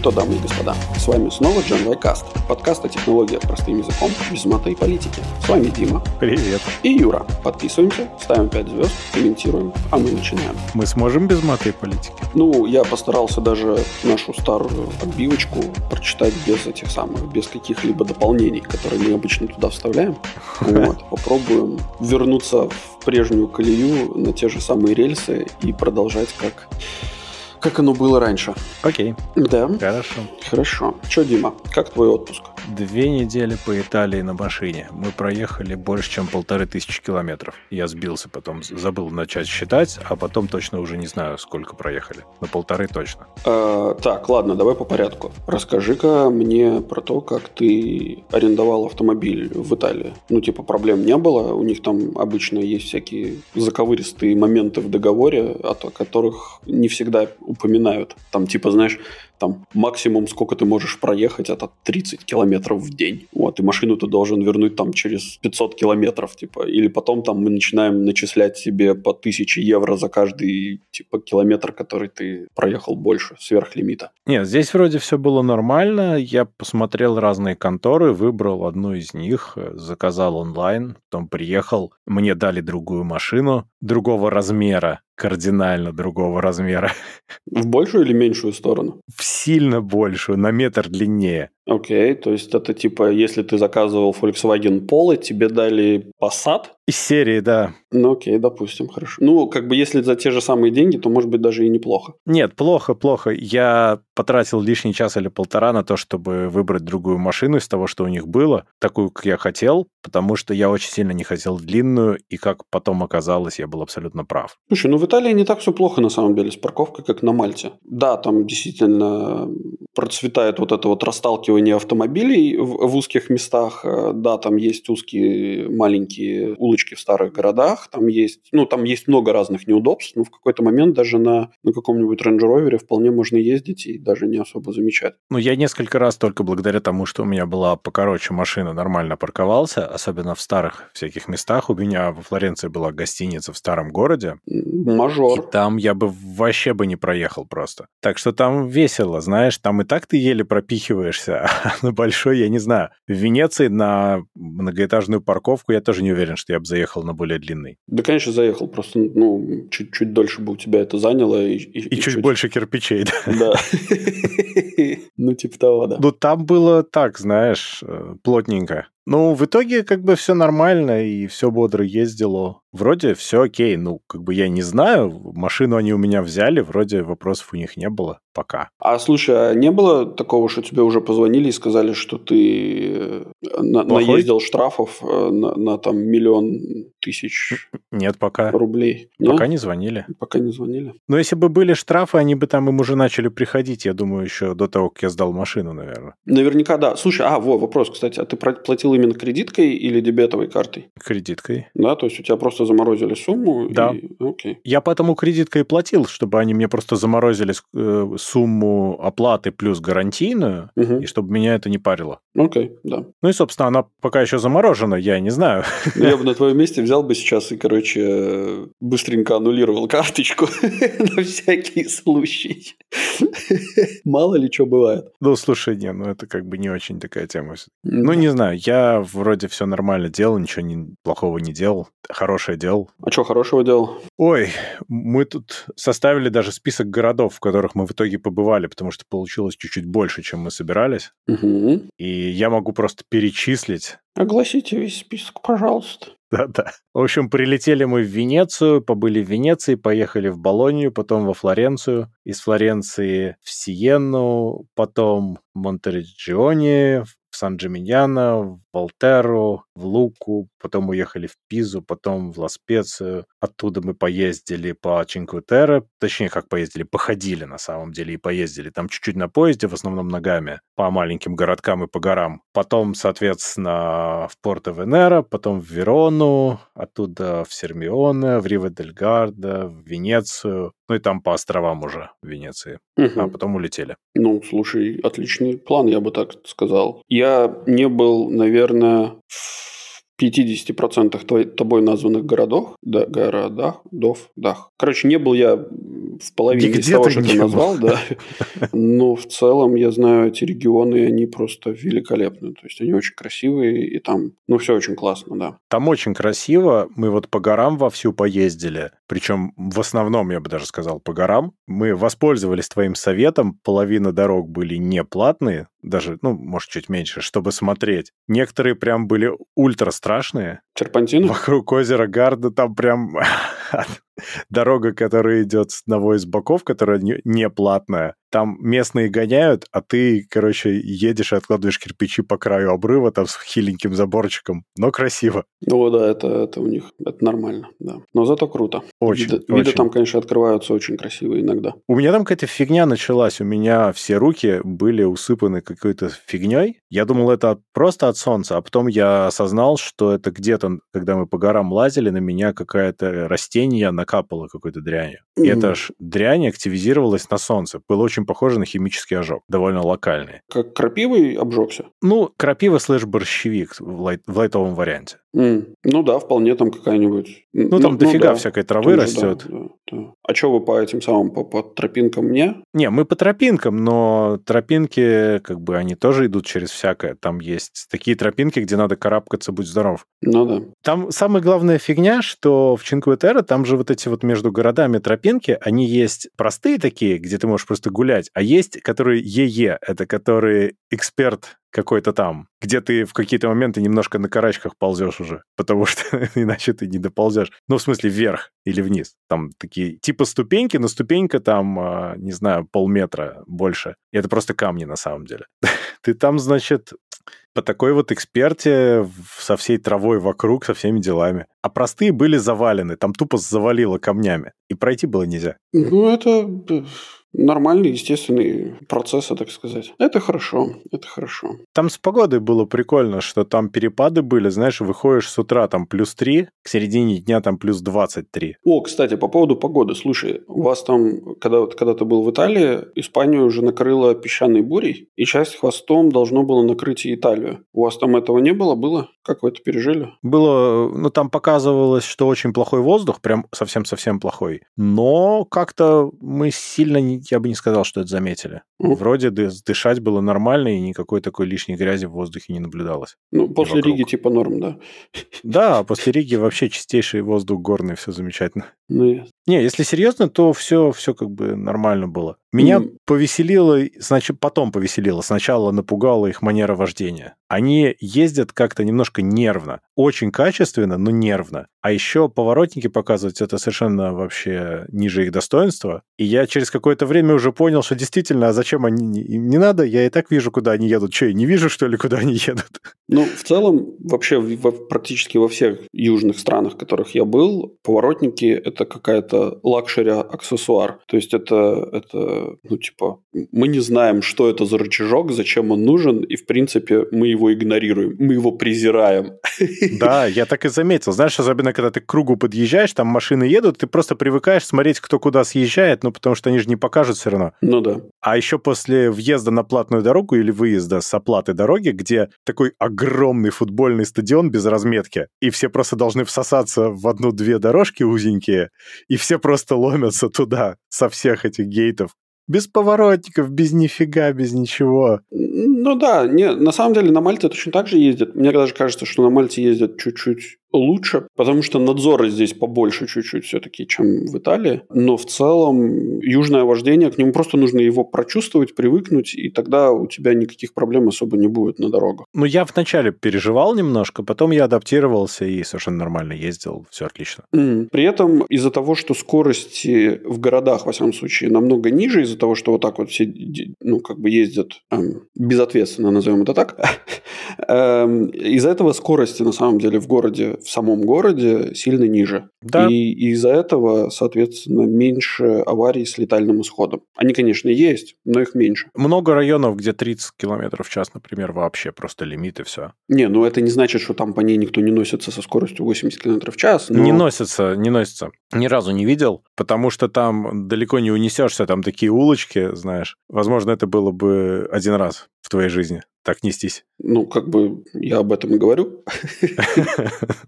что, дамы и господа, с вами снова Джон Вайкаст, подкаст о технологиях простым языком, без мата и политики. С вами Дима. Привет. И Юра. Подписываемся, ставим 5 звезд, комментируем, а мы начинаем. Мы сможем без мата и политики? Ну, я постарался даже нашу старую отбивочку прочитать без этих самых, без каких-либо дополнений, которые мы обычно туда вставляем. Вот. Попробуем вернуться в прежнюю колею на те же самые рельсы и продолжать как как оно было раньше. Окей. Да. Хорошо. Хорошо. Че, Дима, как твой отпуск? Две недели по Италии на машине. Мы проехали больше, чем полторы тысячи километров. Я сбился потом, забыл начать считать, а потом точно уже не знаю, сколько проехали. Но полторы точно. А, так, ладно, давай по порядку. Расскажи-ка мне про то, как ты арендовал автомобиль в Италии. Ну, типа, проблем не было. У них там обычно есть всякие заковыристые моменты в договоре, о которых не всегда упоминают. Там, типа, знаешь, там максимум, сколько ты можешь проехать, это 30 километров в день. Вот, и машину ты должен вернуть там через 500 километров, типа. Или потом там мы начинаем начислять себе по 1000 евро за каждый, типа, километр, который ты проехал больше, сверх лимита. Нет, здесь вроде все было нормально. Я посмотрел разные конторы, выбрал одну из них, заказал онлайн, потом приехал, мне дали другую машину, другого размера, кардинально другого размера. В большую или меньшую сторону? В сильно большую, на метр длиннее. Окей, то есть это типа, если ты заказывал Volkswagen Polo, тебе дали Passat? Из серии, да. Ну окей, допустим, хорошо. Ну, как бы если за те же самые деньги, то может быть даже и неплохо. Нет, плохо, плохо. Я потратил лишний час или полтора на то, чтобы выбрать другую машину из того, что у них было, такую, как я хотел, потому что я очень сильно не хотел длинную, и как потом оказалось, я был абсолютно прав. Слушай, ну в Италии не так все плохо на самом деле с парковкой, как на Мальте. Да, там действительно процветает вот это вот расталкивание автомобилей в, в узких местах. Э, да, там есть узкие маленькие улочки в старых городах, там есть, ну, там есть много разных неудобств, но в какой-то момент даже на, на каком-нибудь Range Rover вполне можно ездить и даже не особо замечать. Ну, я несколько раз только благодаря тому, что у меня была покороче машина, нормально парковался, особенно в старых всяких местах. У меня во Флоренции была гостиница в старом городе. Мажор. И там я бы вообще бы не проехал просто. Так что там весело, знаешь, там и так ты еле пропихиваешься, а на большой, я не знаю. В Венеции на многоэтажную парковку я тоже не уверен, что я бы заехал на более длинный. Да, конечно, заехал. Просто, ну, чуть-чуть дольше бы у тебя это заняло. И, и, и, и чуть, чуть больше кирпичей, да? Да. Ну, типа того, да. Ну, там было так, знаешь, э, плотненько. Ну, в итоге как бы все нормально, и все бодро ездило. Вроде все окей. Ну, как бы я не знаю, машину они у меня взяли, вроде вопросов у них не было пока. А слушай, а не было такого, что тебе уже позвонили и сказали, что ты э, на, наездил штрафов э, на, на там миллион тысяч Нет, пока. рублей? Нет? Пока не звонили. Пока не звонили. Но если бы были штрафы, они бы там им уже начали приходить, я думаю, еще до того, как я сдал машину, наверное. Наверняка, да. Слушай, а, во, вопрос, кстати, а ты платил именно кредиткой или дебетовой картой? Кредиткой. Да, то есть у тебя просто заморозили сумму? Да. И... Окей. Я поэтому кредиткой платил, чтобы они мне просто заморозили э, сумму оплаты плюс гарантийную, угу. и чтобы меня это не парило. Окей, да. Ну и, собственно, она пока еще заморожена, я не знаю. Я бы на твоем месте взял бы сейчас и, короче, быстренько аннулировал карточку на всякий случай. Мало ли что бывает. Ну, слушай, не, ну это как бы не очень такая тема. Ну, не знаю, я вроде все нормально делал, ничего не, плохого не делал, хорошее делал. А что хорошего делал? Ой, мы тут составили даже список городов, в которых мы в итоге побывали, потому что получилось чуть-чуть больше, чем мы собирались. Угу. И я могу просто перечислить. Огласите весь список, пожалуйста. Да-да. В общем, прилетели мы в Венецию, побыли в Венеции, поехали в Болонию, потом во Флоренцию, из Флоренции в Сиенну, потом в Монтереджионе, в Сан-Джиминьяно, в Волтеру, в Луку, потом уехали в Пизу, потом в Ла-Специю. Оттуда мы поездили по Чинкутере, точнее, как поездили, походили на самом деле и поездили. Там чуть-чуть на поезде, в основном ногами, по маленьким городкам и по горам. Потом, соответственно, в Порто-Венера, потом в Верону, оттуда в Сермионе, в Риво-дель-Гарда, в Венецию, ну и там по островам уже в Венеции. Угу. А потом улетели. Ну, слушай, отличный план, я бы так сказал. Я не был, наверное, в 50% твой, тобой названных городах, да, городах, дов, дах. Короче, не был я в половине Нигде из того, что ты назвал, да. Но в целом я знаю эти регионы, они просто великолепны. То есть они очень красивые, и там, ну, все очень классно, да. Там очень красиво. Мы вот по горам вовсю поездили. Причем в основном, я бы даже сказал, по горам. Мы воспользовались твоим советом. Половина дорог были не платные, даже, ну, может, чуть меньше, чтобы смотреть. Некоторые прям были ультра страшные. Серпантины? Вокруг озера Гарда там прям дорога, которая идет с одного из боков, которая не, не платная, там местные гоняют, а ты, короче, едешь и откладываешь кирпичи по краю обрыва там с хиленьким заборчиком, но красиво. Ну да, это, это у них, это нормально, да. Но зато круто. Очень, виды, очень. Виды там, конечно, открываются очень красивые иногда. У меня там какая-то фигня началась, у меня все руки были усыпаны какой-то фигней. Я думал, это просто от солнца, а потом я осознал, что это где-то, когда мы по горам лазили, на меня какое-то растение накапало какой-то дрянью. И mm-hmm. эта ж дрянь активизировалась на солнце. Было очень похоже на химический ожог, довольно локальный. Как крапивой обжегся? Ну, крапива слэш борщевик в, лайт, в лайтовом варианте. Mm. Ну да, вполне там какая-нибудь... Ну, там ну, дофига ну, да. всякой травы Тоже, растет. Да, да, да. А что вы по этим самым, по, по тропинкам мне? Не, мы по тропинкам, но тропинки, как бы, они тоже идут через всякое. Там есть такие тропинки, где надо карабкаться, будь здоров. Ну да. Там самая главная фигня, что в Чинкве Терре там же вот эти вот между городами тропинки, они есть простые такие, где ты можешь просто гулять, а есть, которые ЕЕ, это которые эксперт какой-то там, где ты в какие-то моменты немножко на карачках ползешь уже, потому что иначе ты не доползешь. Ну, в смысле, вверх или вниз. Там такие типа ступеньки, но ступенька там, а, не знаю, полметра больше. И это просто камни на самом деле. ты там, значит, по такой вот эксперте со всей травой вокруг, со всеми делами. А простые были завалены, там тупо завалило камнями. И пройти было нельзя. Ну, это нормальный, естественный процесс, так сказать. Это хорошо, это хорошо. Там с погодой было прикольно, что там перепады были, знаешь, выходишь с утра там плюс 3, к середине дня там плюс 23. О, кстати, по поводу погоды. Слушай, у вас там, когда, когда ты был в Италии, Испанию уже накрыло песчаной бурей, и часть хвостом должно было накрыть и Италию. У вас там этого не было? Было? Как вы это пережили? Было, ну там показывалось, что очень плохой воздух, прям совсем-совсем плохой. Но как-то мы сильно не я бы не сказал, что это заметили. Mm. Вроде дышать было нормально, и никакой такой лишней грязи в воздухе не наблюдалось. Ну, после Риги типа норм, да? Да, после Риги вообще чистейший воздух горный, все замечательно. Ну, yes. Не, если серьезно, то все, все как бы нормально было. Меня mm. повеселило, значит, потом повеселило. Сначала напугала их манера вождения. Они ездят как-то немножко нервно. Очень качественно, но нервно. А еще поворотники показывать это совершенно вообще ниже их достоинства. И я через какое-то время уже понял, что действительно, а зачем они... Не, не надо, я и так вижу, куда они едут. Что, я не вижу, что ли, куда они едут? Ну, в целом, вообще в, практически во всех южных странах, в которых я был, поворотники – это какая-то luxury-аксессуар. То есть это, это, ну, типа, мы не знаем, что это за рычажок, зачем он нужен, и, в принципе, мы его игнорируем, мы его презираем. Да, я так и заметил. Знаешь, особенно, когда ты к кругу подъезжаешь, там машины едут, ты просто привыкаешь смотреть, кто куда съезжает, ну, потому что они же не покажут все равно. Ну да. А еще после въезда на платную дорогу или выезда с платной дороги, где такой огромный футбольный стадион без разметки, и все просто должны всосаться в одну-две дорожки узенькие, и все просто ломятся туда со всех этих гейтов. Без поворотников, без нифига, без ничего. Ну да, не, на самом деле на Мальте точно так же ездят. Мне даже кажется, что на Мальте ездят чуть-чуть лучше, потому что надзора здесь побольше чуть-чуть все-таки, чем в Италии. Но в целом южное вождение, к нему просто нужно его прочувствовать, привыкнуть, и тогда у тебя никаких проблем особо не будет на дорогах. Ну, я вначале переживал немножко, потом я адаптировался и совершенно нормально ездил, все отлично. Mm. При этом из-за того, что скорости в городах, во всяком случае, намного ниже, из-за того, что вот так вот все, ну, как бы ездят эм, безответственно, назовем это так, эм, из-за этого скорости, на самом деле, в городе в самом городе сильно ниже. Да. И из-за этого, соответственно, меньше аварий с летальным исходом. Они, конечно, есть, но их меньше. Много районов, где 30 км в час, например, вообще просто лимит и все. Не, ну это не значит, что там по ней никто не носится со скоростью 80 км в час. Но... Не носится, не носится. Ни разу не видел, потому что там далеко не унесешься, там такие улочки, знаешь. Возможно, это было бы один раз в твоей жизни. Так нестись. Ну, как бы я об этом и говорю.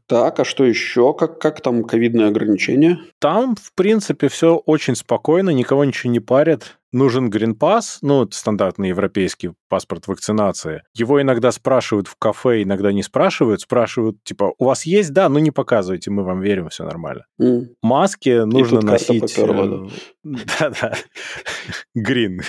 Так, а что еще? Как, как там ковидные ограничения? Там, в принципе, все очень спокойно, никого ничего не парят нужен гринпас, ну, стандартный европейский паспорт вакцинации. Его иногда спрашивают в кафе, иногда не спрашивают. Спрашивают, типа, у вас есть? Да, ну не показывайте, мы вам верим, все нормально. Mm. Маски нужно носить... Э, Да-да. Грин.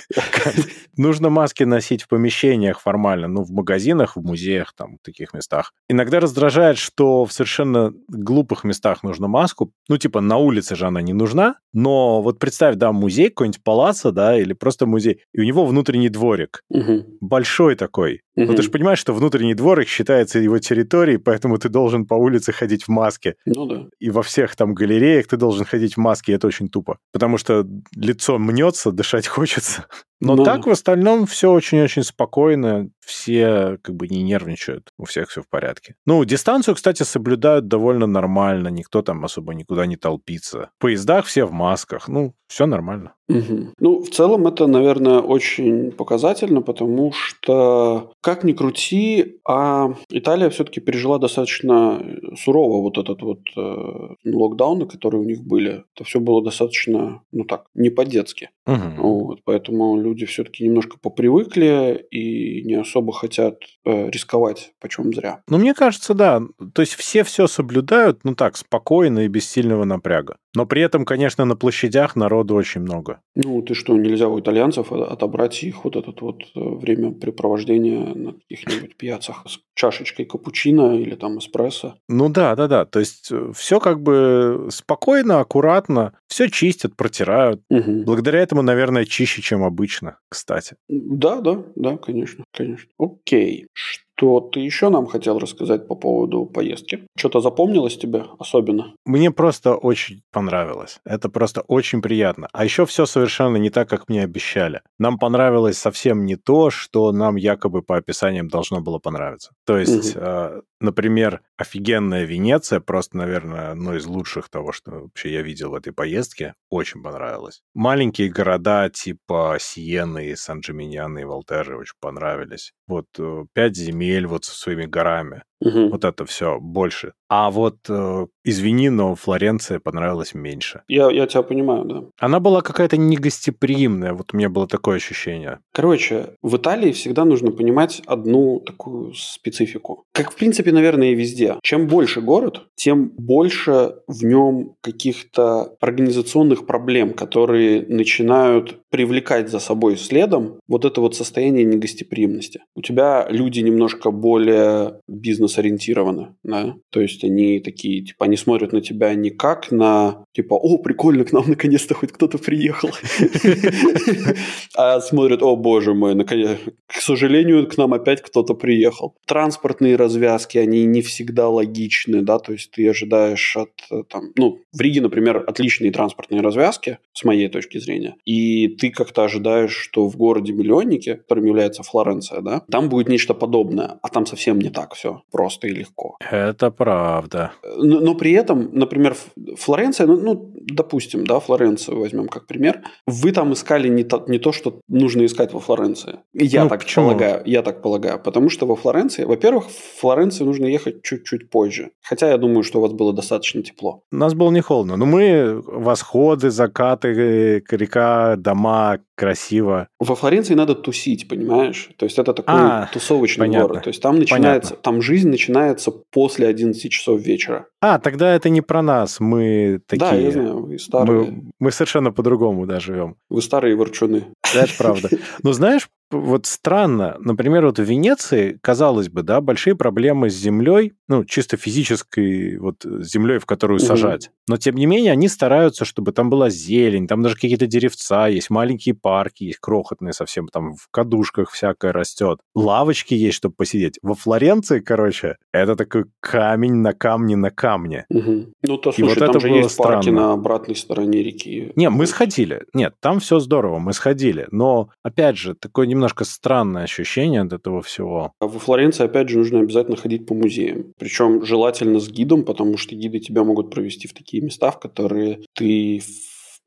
Нужно маски носить в помещениях формально, ну, в магазинах, в музеях, там, в таких местах. Иногда раздражает, что в совершенно глупых местах нужно маску. Ну, типа, на улице же она не нужна, но вот представь, да, музей, какой-нибудь палаца, да, или просто музей, и у него внутренний дворик. Угу. Большой такой. Угу. Ну, ты же понимаешь, что внутренний дворик считается его территорией, поэтому ты должен по улице ходить в маске. Ну да. И во всех там галереях ты должен ходить в маске, и это очень тупо. Потому что лицо мнется, дышать хочется. Но ну, так в остальном все очень-очень спокойно, все как бы не нервничают, у всех все в порядке. Ну, дистанцию, кстати, соблюдают довольно нормально, никто там особо никуда не толпится. В поездах все в масках, ну, все нормально. Угу. Ну, в целом это, наверное, очень показательно, потому что, как ни крути, а Италия все-таки пережила достаточно сурово вот этот вот э, локдауны, которые у них были. Это все было достаточно, ну так, не по-детски. Угу. Вот, поэтому люди все-таки немножко попривыкли и не особо хотят э, рисковать, почем зря. Ну, мне кажется, да. То есть все все соблюдают, ну так, спокойно и без сильного напряга. Но при этом, конечно, на площадях народу очень много. Ну, ты что, нельзя у итальянцев отобрать их вот это вот э, времяпрепровождение на каких-нибудь пьяцах с чашечкой капучино или там эспрессо? Ну да, да, да. То есть э, все как бы спокойно, аккуратно, все чистят, протирают. Угу. Благодаря этому, наверное, чище, чем обычно, кстати. Да, да, да, конечно, конечно. Окей. Что ты еще нам хотел рассказать по поводу поездки? Что-то запомнилось тебе особенно? Мне просто очень понравилось. Это просто очень приятно. А еще все совершенно не так, как мне обещали. Нам понравилось совсем не то, что нам якобы по описаниям должно было понравиться. То есть, угу. э, например, офигенная Венеция, просто, наверное, одно из лучших того, что вообще я видел в этой поездке. Очень понравилось. Маленькие города типа Сиены, и Сан-Джиминьяно и Волтеры очень понравились. Вот э, пять земель вот со своими горами. Угу. Вот это все больше. А вот, э, извини, но Флоренция понравилась меньше. Я, я тебя понимаю, да. Она была какая-то негостеприимная, вот у меня было такое ощущение. Короче, в Италии всегда нужно понимать одну такую специфику. Как, в принципе, наверное, и везде. Чем больше город, тем больше в нем каких-то организационных проблем, которые начинают привлекать за собой следом вот это вот состояние негостеприимности. У тебя люди немножко более бизнес-ориентированы, да, то есть они такие, типа, они смотрят на тебя не как на, типа, о, прикольно, к нам наконец-то хоть кто-то приехал, а смотрят, о, боже мой, наконец, к сожалению, к нам опять кто-то приехал. Транспортные развязки, они не всегда логичны, да, то есть ты ожидаешь от, там, ну, в Риге, например, отличные транспортные развязки, с моей точки зрения, и ты как-то ожидаешь, что в городе-миллионнике, которым является Флоренция, да, там будет нечто подобное, а там совсем не так все просто и легко. Это правда. Но, но при этом, например, Флоренция, ну, ну, допустим, да, Флоренцию возьмем как пример, вы там искали не то, не то что нужно искать во Флоренции. Я ну, так почему? полагаю, я так полагаю, потому что во Флоренции, во-первых, в Флоренцию нужно ехать чуть-чуть позже, хотя я думаю, что у вас было достаточно тепло. У нас было не холодно, но мы восходы, закаты, река, дома, красиво. Во Флоренции надо тусить, понимаешь? То есть это такой а, тусовочный понятно. город. То есть там начинается, понятно. там жизнь начинается после 11 часов вечера. А, тогда это не про нас, мы такие. Да, я знаю, вы старые. Мы, мы совершенно по-другому да, живем. Вы старые ворчуны. Это правда. Но знаешь, вот странно, например, вот в Венеции, казалось бы, да, большие проблемы с землей, ну, чисто физической вот землей, в которую угу. сажать. Но, тем не менее, они стараются, чтобы там была зелень, там даже какие-то деревца есть, маленькие парки есть, крохотные совсем, там в кадушках всякое растет. Лавочки есть, чтобы посидеть. Во Флоренции, короче, это такой камень на камне на камне. Угу. Ну, то, слушай, И вот там это же есть странно. парки на обратной стороне реки. Не, мы сходили. Нет, там все здорово, мы сходили. Но, опять же, такой немного немножко странное ощущение от этого всего. А во Флоренции, опять же, нужно обязательно ходить по музеям. Причем желательно с гидом, потому что гиды тебя могут провести в такие места, в которые ты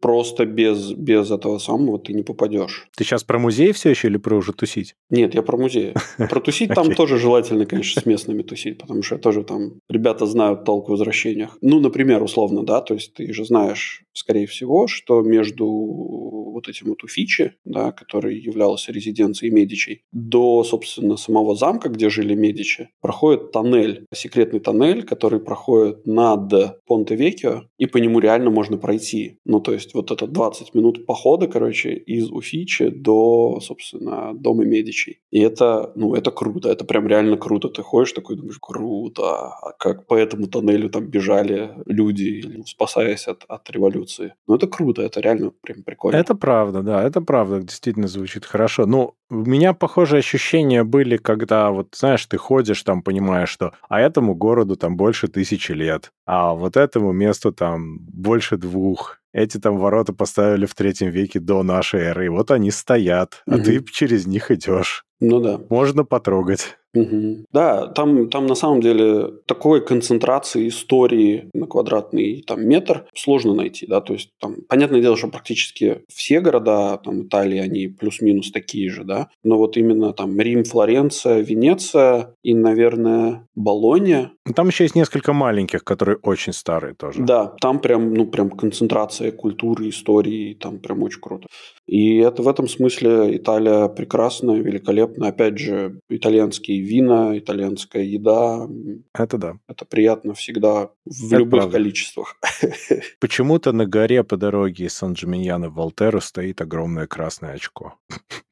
просто без, без этого самого ты не попадешь. Ты сейчас про музей все еще или про уже тусить? Нет, я про музей. Про тусить там тоже желательно, конечно, с местными тусить, потому что тоже там ребята знают толк в возвращениях. Ну, например, условно, да, то есть ты же знаешь, скорее всего, что между вот этим вот Уфичи, да, который являлся резиденцией Медичей, до, собственно, самого замка, где жили Медичи, проходит тоннель, секретный тоннель, который проходит над Понте-Векио, и по нему реально можно пройти. Ну, то есть вот это 20 минут похода, короче, из Уфичи до, собственно, дома Медичей. И это, ну, это круто, это прям реально круто. Ты ходишь такой, думаешь, круто, а как по этому тоннелю там бежали люди, спасаясь от, от революции. Ну, это круто, это реально прям прикольно. Это правда, да, это правда, действительно звучит хорошо. Ну, у меня похожие ощущения были, когда вот, знаешь, ты ходишь там, понимаешь, что а этому городу там больше тысячи лет, а вот этому месту там больше двух. Эти там ворота поставили в третьем веке до нашей эры, и вот они стоят, а Мгм. ты через них идешь. Ну да. Можно потрогать. Мгм. Да, там, там на самом деле такой концентрации истории на квадратный там, метр сложно найти, да, то есть там, понятное дело, что практически все города там Италии, они плюс-минус такие же, да, но вот именно там Рим, Флоренция, Венеция и, наверное, Болонья, Ну, Там еще есть несколько маленьких, которые очень старые тоже. да, там прям, ну, прям концентрация культуры, истории, там прям очень круто. И это в этом смысле Италия прекрасная, великолепная. Опять же, итальянские вина, итальянская еда. Это да. Это приятно всегда в Это любых правда. количествах. Почему-то на горе по дороге из Сан-Джиминьяно в Волтеру стоит огромное красное очко.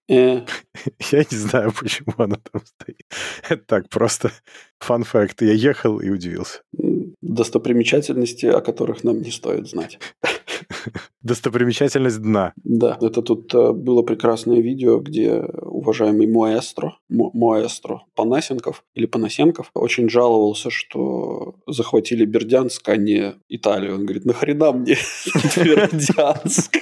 Э, Я не знаю, почему оно там стоит. Это так, просто фан-факт. Я ехал и удивился. Достопримечательности, о которых нам не стоит знать. Достопримечательность дна. Да, это тут э, было прекрасное видео, где уважаемый Моэстро, Мо- Моэстро Панасенков или Панасенков очень жаловался, что захватили Бердянск, а не Италию. Он говорит, нахрена мне Бердянск?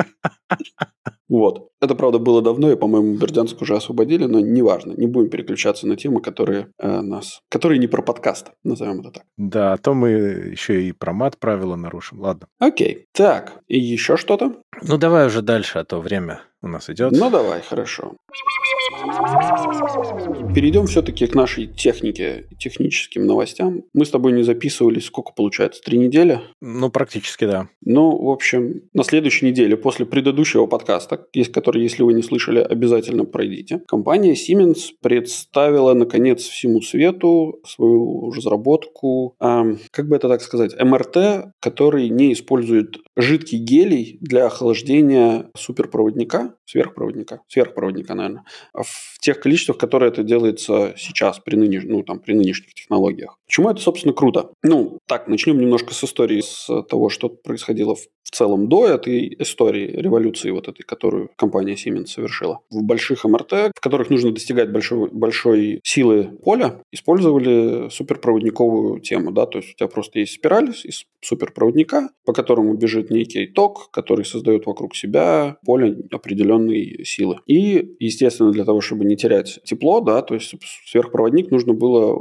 Вот. Это, правда, было давно, и, по-моему, Бердянск уже освободили, но неважно. Не будем переключаться на темы, которые э, нас... Которые не про подкаст, назовем это так. Да, а то мы еще и про мат правила нарушим. Ладно. Окей. Так, и еще что-то? Ну, давай уже дальше, а то время у нас идет. Ну, давай, хорошо. Перейдем все-таки к нашей технике, техническим новостям. Мы с тобой не записывались, сколько получается, три недели? Ну, практически, да. Ну, в общем, на следующей неделе, после предыдущего подкаста, который, если вы не слышали, обязательно пройдите, компания Siemens представила, наконец, всему свету свою разработку, эм, как бы это так сказать, МРТ, который не использует жидкий гелий для охлаждения суперпроводника, сверхпроводника, сверхпроводника, наверное, в тех количествах, которые это делается сейчас при, нынеш... ну, там, при нынешних технологиях. Почему это, собственно, круто? Ну, так, начнем немножко с истории, с того, что происходило в целом до этой истории революции вот этой, которую компания Siemens совершила. В больших МРТ, в которых нужно достигать большой, большой силы поля, использовали суперпроводниковую тему. Да? То есть у тебя просто есть спираль из суперпроводника, по которому бежит некий ток, который создает вокруг себя поле определенной силы. И, естественно, для того, чтобы не терять тепло, да, то есть сверхпроводник нужно было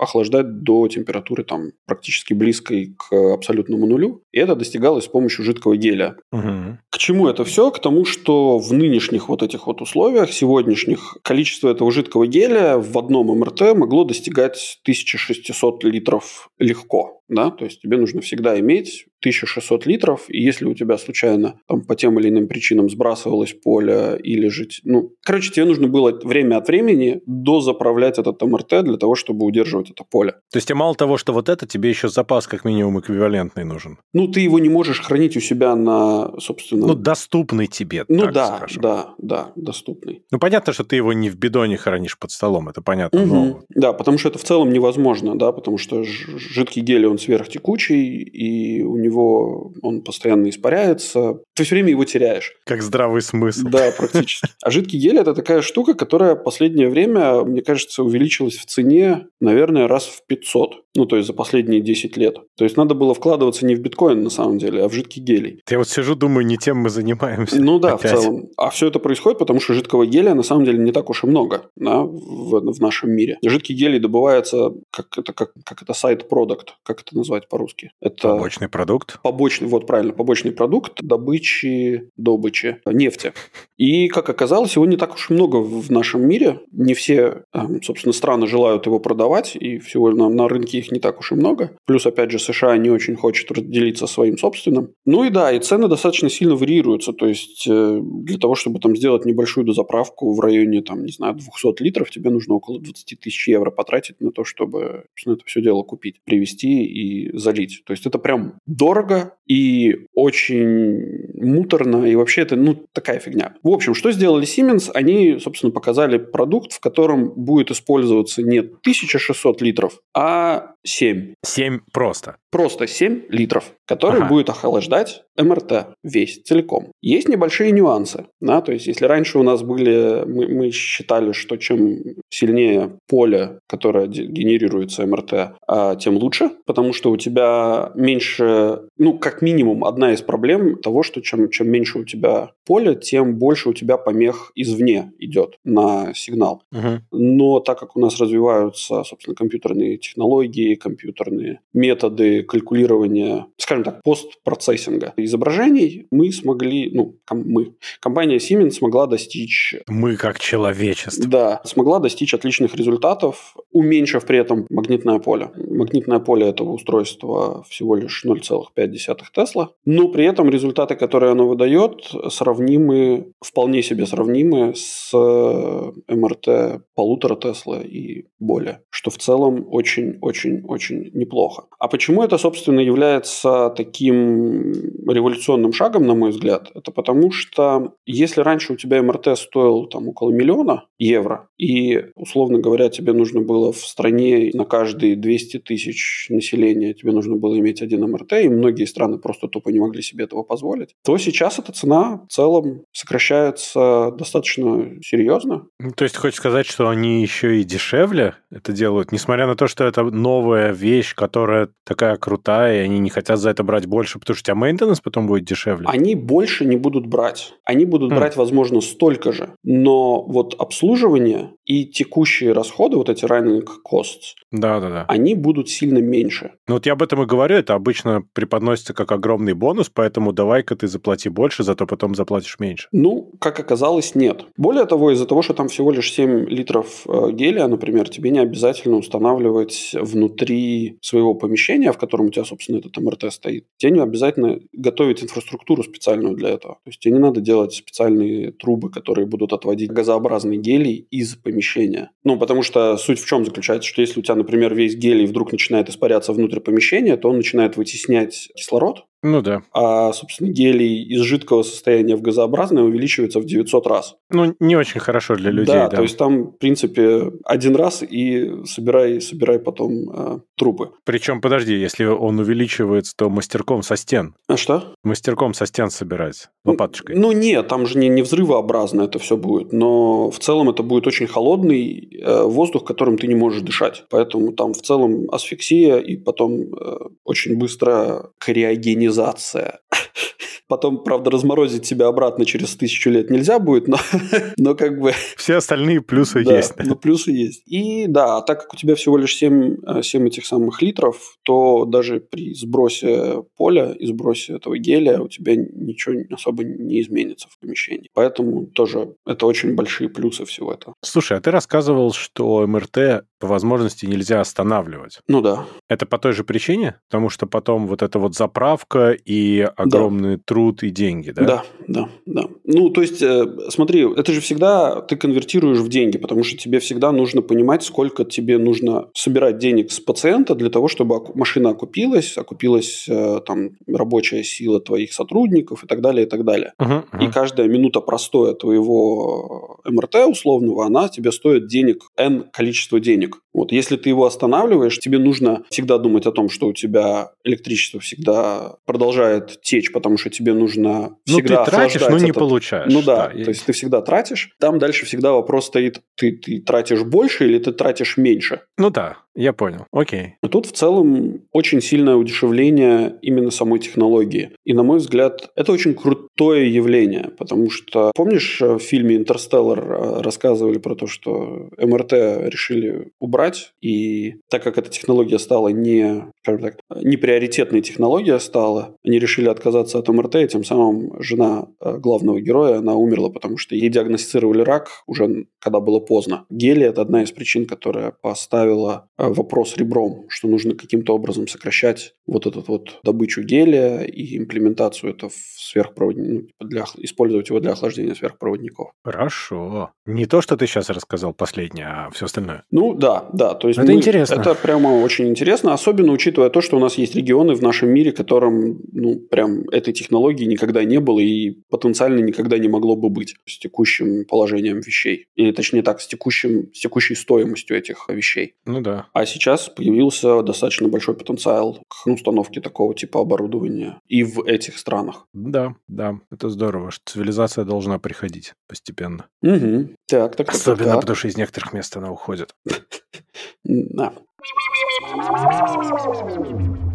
охлаждать до температуры там практически близкой к абсолютному нулю. И это достигалось с помощью жидкого геля. Угу. Чему это все? К тому, что в нынешних вот этих вот условиях, сегодняшних, количество этого жидкого геля в одном МРТ могло достигать 1600 литров легко. Да? То есть тебе нужно всегда иметь 1600 литров, и если у тебя случайно там, по тем или иным причинам сбрасывалось поле или же... Ну, короче, тебе нужно было время от времени дозаправлять этот МРТ для того, чтобы удерживать это поле. То есть тебе мало того, что вот это, тебе еще запас как минимум эквивалентный нужен. Ну, ты его не можешь хранить у себя на, собственно... Ну, доступный тебе, ну да, скажем. да, да, доступный. Ну, понятно, что ты его не в бидоне хранишь под столом, это понятно, Мгм. но... Да, потому что это в целом невозможно, да, потому что жидкий гелий, он сверхтекучий, и у него он постоянно испаряется. Ты все время его теряешь. Как здравый смысл. Да, практически. А жидкий гель – это такая штука, которая последнее время, мне кажется, увеличилась в цене, наверное, раз в 500. Ну, то есть за последние 10 лет. То есть надо было вкладываться не в биткоин, на самом деле, а в жидкий гелий. Я вот сижу, думаю, не тем мы занимаемся. Ну да, Опять. в целом. А все это происходит, потому что жидкого гелия на самом деле не так уж и много да, в, в нашем мире. Жидкий гелий добывается как это, как, как это сайт-продукт, как это назвать по-русски? Это Побочный продукт. побочный, вот правильно, побочный продукт добычи, добычи нефти. И, как оказалось, его не так уж много в нашем мире. Не все, эм, собственно, страны желают его продавать, и всего на, на рынке их не так уж и много. Плюс, опять же, США не очень хочет разделиться своим собственным. Ну и да, и цены достаточно сильно варьируются. То есть, э, для того, чтобы там сделать небольшую дозаправку в районе, там, не знаю, 200 литров, тебе нужно около 20 тысяч евро потратить на то, чтобы это все дело купить, привезти и залить. То есть, это прям дорого и очень муторно, и вообще это, ну, такая фигня. В общем, что сделали Siemens? Они, собственно, показали продукт, в котором будет использоваться не 1600 литров, а 7. 7 просто. Просто 7 литров, который ага. будет охлаждать МРТ весь целиком. Есть небольшие нюансы. Да? То есть, если раньше у нас были, мы, мы считали, что чем сильнее поле, которое генерируется МРТ, а, тем лучше, потому что у тебя меньше, ну, как минимум, одна из проблем того, что чем, чем меньше у тебя поля, тем больше у тебя помех извне идет на сигнал. Угу. Но так как у нас развиваются, собственно, компьютерные технологии, компьютерные методы калькулирования, скажем так, постпроцессинга изображений, мы смогли, ну, ком- мы, компания Siemens смогла достичь... Мы как человечество. Да, смогла достичь отличных результатов, уменьшив при этом магнитное поле. Магнитное поле этого устройства всего лишь 0,5 Тесла, но при этом результаты, которые оно выдает, сравнимы, вполне себе сравнимы с э, МРТ полутора Тесла и более, что в целом очень-очень-очень неплохо. А почему это, собственно, является таким революционным шагом, на мой взгляд? Это потому, что если раньше у тебя МРТ стоил там около миллиона евро, и, условно говоря, тебе нужно было в стране на каждые 200 тысяч населения, тебе нужно было иметь один МРТ, и многие страны просто тупо не могли себе этого позволить, то сейчас эта цена в целом сокращается достаточно серьезно. То есть, хочешь сказать, что они еще и дешевле это делают, несмотря на то, что это новая вещь, которая такая крутая, и они не хотят за это брать больше, потому что у тебя мейнтенанс потом будет дешевле? Они больше не будут брать. Они будут mm. брать, возможно, столько же. Но вот обслуживание и текущие расходы, вот эти running costs, да, да, да. они будут сильно меньше. Ну вот я об этом и говорю, это обычно преподносится как огромный бонус, поэтому давай-ка ты заплати больше, зато потом заплатишь меньше. Ну, как оказалось, нет. Более того, из-за того, что там всего лишь 7 литров э, гелия, например, тебе не обязательно устанавливать внутри своего помещения, в котором у тебя, собственно, этот МРТ стоит. Тебе не обязательно готовить инфраструктуру специальную для этого. То есть тебе не надо делать специальные трубы, которые будут отводить газообразный гелий из помещения. Ну, потому что суть в чем заключается, что если у тебя, например, весь гелий вдруг начинает испаряться внутрь помещения, то он начинает вытеснять кислород, ну да. А, собственно, гелий из жидкого состояния в газообразное увеличивается в 900 раз. Ну, не очень хорошо для людей, да. да. то есть там, в принципе, один раз и собирай, собирай потом э, трубы. Причем, подожди, если он увеличивается, то мастерком со стен. А что? Мастерком со стен собирать лопаточкой. Ну, нет, там же не, не взрывообразно это все будет, но в целом это будет очень холодный э, воздух, которым ты не можешь дышать. Поэтому там в целом асфиксия и потом э, очень быстро криогенизация организация. Потом, правда, разморозить себя обратно через тысячу лет нельзя будет, но, но как бы... Все остальные плюсы да, есть. Ну, плюсы есть. И да, а так как у тебя всего лишь 7, 7 э, этих самых литров, то даже при сбросе поля и сбросе этого геля у тебя ничего особо не изменится в помещении. Поэтому тоже это очень большие плюсы всего этого. Слушай, а ты рассказывал, что МРТ по возможности нельзя останавливать. Ну да. Это по той же причине? Потому что потом вот эта вот заправка и огромный да. труд и деньги, да? Да, да, да. Ну, то есть, э, смотри, это же всегда ты конвертируешь в деньги, потому что тебе всегда нужно понимать, сколько тебе нужно собирать денег с пациента для того, чтобы машина окупилась, окупилась э, там рабочая сила твоих сотрудников и так далее, и так далее. Uh-huh, uh-huh. И каждая минута простоя твоего МРТ условного, она тебе стоит денег, N количество денег. Duke Вот, если ты его останавливаешь, тебе нужно всегда думать о том, что у тебя электричество всегда продолжает течь, потому что тебе нужно всегда Ну, ты тратишь, но не получаешь. Ну да, да, то есть ты всегда тратишь. Там дальше всегда вопрос стоит, ты, ты тратишь больше или ты тратишь меньше. Ну да, я понял. Окей. А тут в целом очень сильное удешевление именно самой технологии. И, на мой взгляд, это очень крутое явление, потому что, помнишь, в фильме «Интерстеллар» рассказывали про то, что МРТ решили убрать брать. И так как эта технология стала не, скажем так, не приоритетной технология стала, они решили отказаться от МРТ, и тем самым жена э, главного героя, она умерла, потому что ей диагностировали рак уже когда было поздно. Гели – это одна из причин, которая поставила э, вопрос ребром, что нужно каким-то образом сокращать вот этот вот добычу гелия и имплементацию это в сверхпроводник, ну, для, использовать его для охлаждения сверхпроводников. Хорошо. Не то, что ты сейчас рассказал последнее, а все остальное. Ну да, да. То есть это мы, интересно. Это прямо очень интересно, особенно учитывая то, что у нас есть регионы в нашем мире, которым ну прям этой технологии никогда не было и потенциально никогда не могло бы быть с текущим положением вещей. Или точнее так, с, текущим, с текущей стоимостью этих вещей. Ну да. А сейчас появился достаточно большой потенциал к установке такого типа оборудования и в этих странах. Да, да, это здорово, что цивилизация должна приходить постепенно. Угу. Так, так, Особенно так, так. потому, что из некоторых мест она уходит. Да.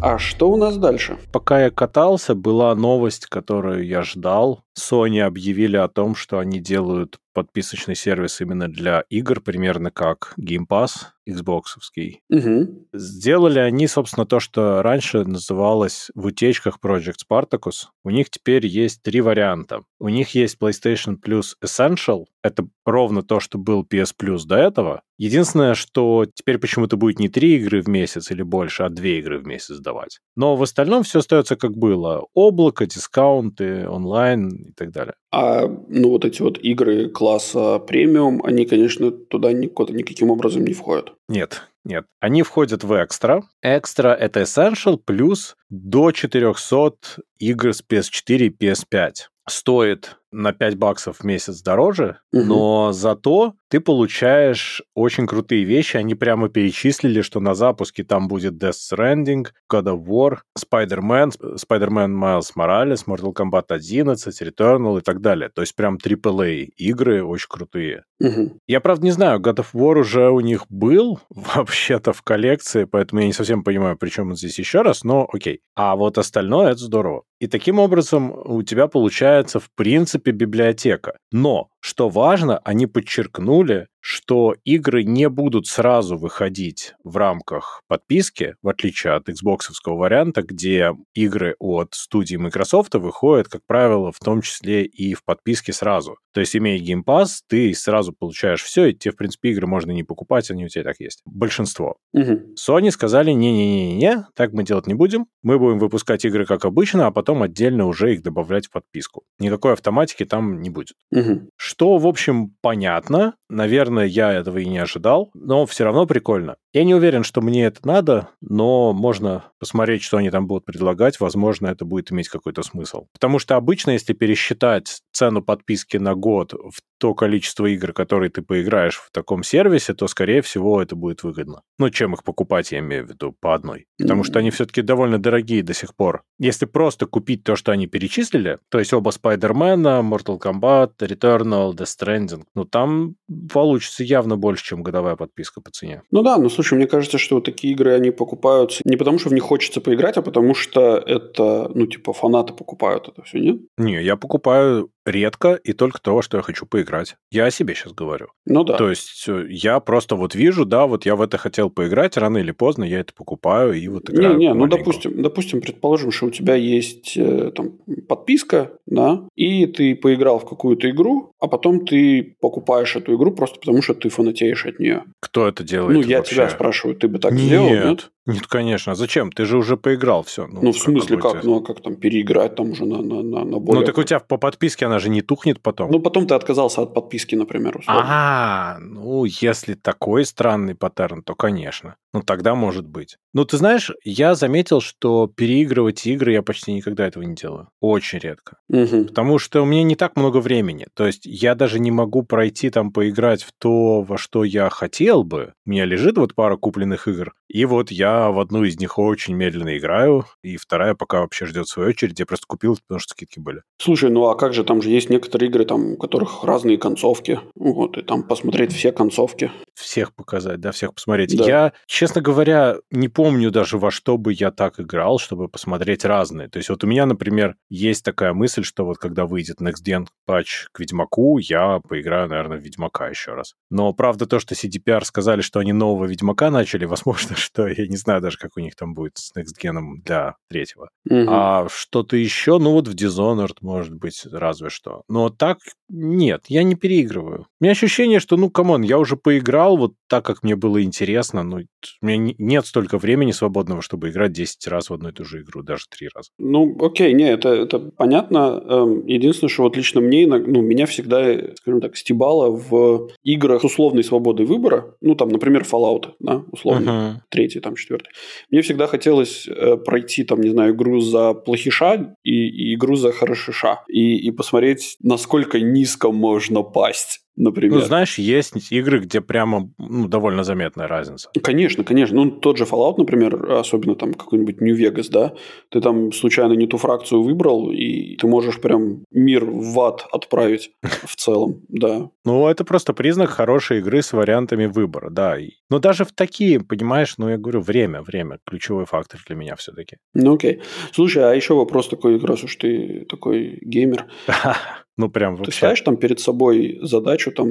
А что у нас дальше? Пока я катался, была новость, которую я ждал. Sony объявили о том, что они делают подписочный сервис именно для игр, примерно как Game Pass, Xboxовский. Угу. Сделали они, собственно, то, что раньше называлось в утечках Project Spartacus. У них теперь есть три варианта. У них есть PlayStation Plus Essential. Это ровно то, что был PS Plus до этого. Единственное, что теперь почему-то будет не три игры в месяц или больше, а две игры в месяц давать. Но в остальном все остается как было. Облако, дискаунты, онлайн и так далее. А ну вот эти вот игры класса премиум, они, конечно, туда никаким образом не входят. Нет, нет. Они входят в экстра. Экстра — это Essential плюс до 400 игр с PS4 и PS5. Стоит на 5 баксов в месяц дороже, угу. но зато ты получаешь очень крутые вещи. Они прямо перечислили, что на запуске там будет Death Stranding, God of War, Spider-Man, Spider-Man Miles Morales, Mortal Kombat 11, Returnal и так далее. То есть прям AAA игры очень крутые. Угу. Я, правда, не знаю, God of War уже у них был вообще-то в коллекции, поэтому я не совсем понимаю, при чем он здесь еще раз, но окей. А вот остальное — это здорово. И таким образом у тебя получается, в принципе, библиотека. Но что важно, они подчеркнули, что игры не будут сразу выходить в рамках подписки, в отличие от Xbox варианта, где игры от студии Microsoft выходят, как правило, в том числе и в подписке сразу. То есть, имея Game Pass, ты сразу получаешь все, и тебе, в принципе, игры можно не покупать, они у тебя так есть. Большинство. Угу. Sony сказали, не-не-не-не, так мы делать не будем. Мы будем выпускать игры как обычно, а потом отдельно уже их добавлять в подписку. Никакой автоматики там не будет. Угу. Что, в общем, понятно. Наверное, я этого и не ожидал, но все равно прикольно. Я не уверен, что мне это надо, но можно посмотреть, что они там будут предлагать. Возможно, это будет иметь какой-то смысл. Потому что обычно, если пересчитать цену подписки на год в то количество игр, которые ты поиграешь в таком сервисе, то, скорее всего, это будет выгодно. Ну, чем их покупать, я имею в виду, по одной. Потому что они все-таки довольно дорогие до сих пор. Если просто купить то, что они перечислили, то есть оба Спайдермена, Mortal Kombat, Returnal, Death Stranding, ну, там получится явно больше, чем годовая подписка по цене. Ну да, но слушай, мне кажется, что вот такие игры, они покупаются не потому, что в них хочется поиграть, а потому что это, ну, типа, фанаты покупают это все, нет? Не, я покупаю редко и только то, что я хочу поиграть. Я о себе сейчас говорю. Ну да. То есть э, я просто вот вижу, да, вот я в это хотел поиграть, рано или поздно я это покупаю и вот играю. Не, не, ну допустим, допустим, предположим, что у тебя есть э, там подписка, да, и ты поиграл в какую-то игру, а потом ты покупаешь эту игру просто потому, что ты фанатеешь от нее. Кто это делает? Ну, я вообще? тебя спрашиваю, ты бы так нет, сделал, нет? Нет, конечно. А зачем? Ты же уже поиграл все. Ну, ну в смысле, как? Ну, а как там переиграть там уже на, на, на, на более... Ну, так у тебя по подписке она же не тухнет потом. Ну, потом ты отказался от подписки, например, условно. А, ну, если такой странный паттерн, то, конечно. Ну, тогда может быть. Ну, ты знаешь, я заметил, что переигрывать игры я почти никогда этого не делаю. Очень редко. Угу. Потому что у меня не так много времени. То есть я даже не могу пройти там поиграть в то, во что я хотел бы. У меня лежит вот пара купленных игр, И вот я в одну из них очень медленно играю, и вторая пока вообще ждет свою очередь. Я просто купил, потому что скидки были. Слушай, ну а как же, там же есть некоторые игры, там, у которых разные концовки. Вот, и там посмотреть все концовки. Всех показать, да, всех посмотреть. Да. Я, честно говоря, не помню даже во что бы я так играл, чтобы посмотреть разные. То есть вот у меня, например, есть такая мысль, что вот когда выйдет Next Gen патч к Ведьмаку, я поиграю, наверное, в Ведьмака еще раз. Но правда то, что CDPR сказали, что они нового Ведьмака начали, возможно, что я не знаю даже, как у них там будет с Next Gen для третьего. Мгм. А что-то еще, ну вот в Dishonored, может быть, разве что. Но так нет, я не переигрываю. У меня ощущение, что, ну, come on, я уже поиграл вот так, как мне было интересно. Ну, у меня не- нет столько времени свободного, чтобы играть 10 раз в одну и ту же игру, даже 3 раза. Ну, окей, не, это, это понятно. Эм, Единственное, что вот лично мне, ну, меня всегда, скажем так, стебало в играх с условной свободой выбора. Ну, там, например, Fallout, да, условно, Мгм. Третий, там, четвертый. Мне всегда хотелось э, пройти, там, не знаю, игру за плохиша и, и игру за хорошиша. И, и посмотреть, насколько низко можно пасть, например. Ну, знаешь, есть игры, где прямо ну, довольно заметная разница. Конечно, конечно. Ну, тот же Fallout, например, особенно там какой-нибудь Vegas, да, ты там случайно не ту фракцию выбрал, и ты можешь прям мир в ад отправить в целом, да. Ну, это просто признак хорошей игры с вариантами выбора, да. Но даже в такие, понимаешь, ну, я говорю, время, время, ключевой фактор для меня все-таки. Ну, окей. Слушай, а еще вопрос такой, раз уж ты такой геймер. Ну, прям Ты вообще. ставишь там перед собой задачу там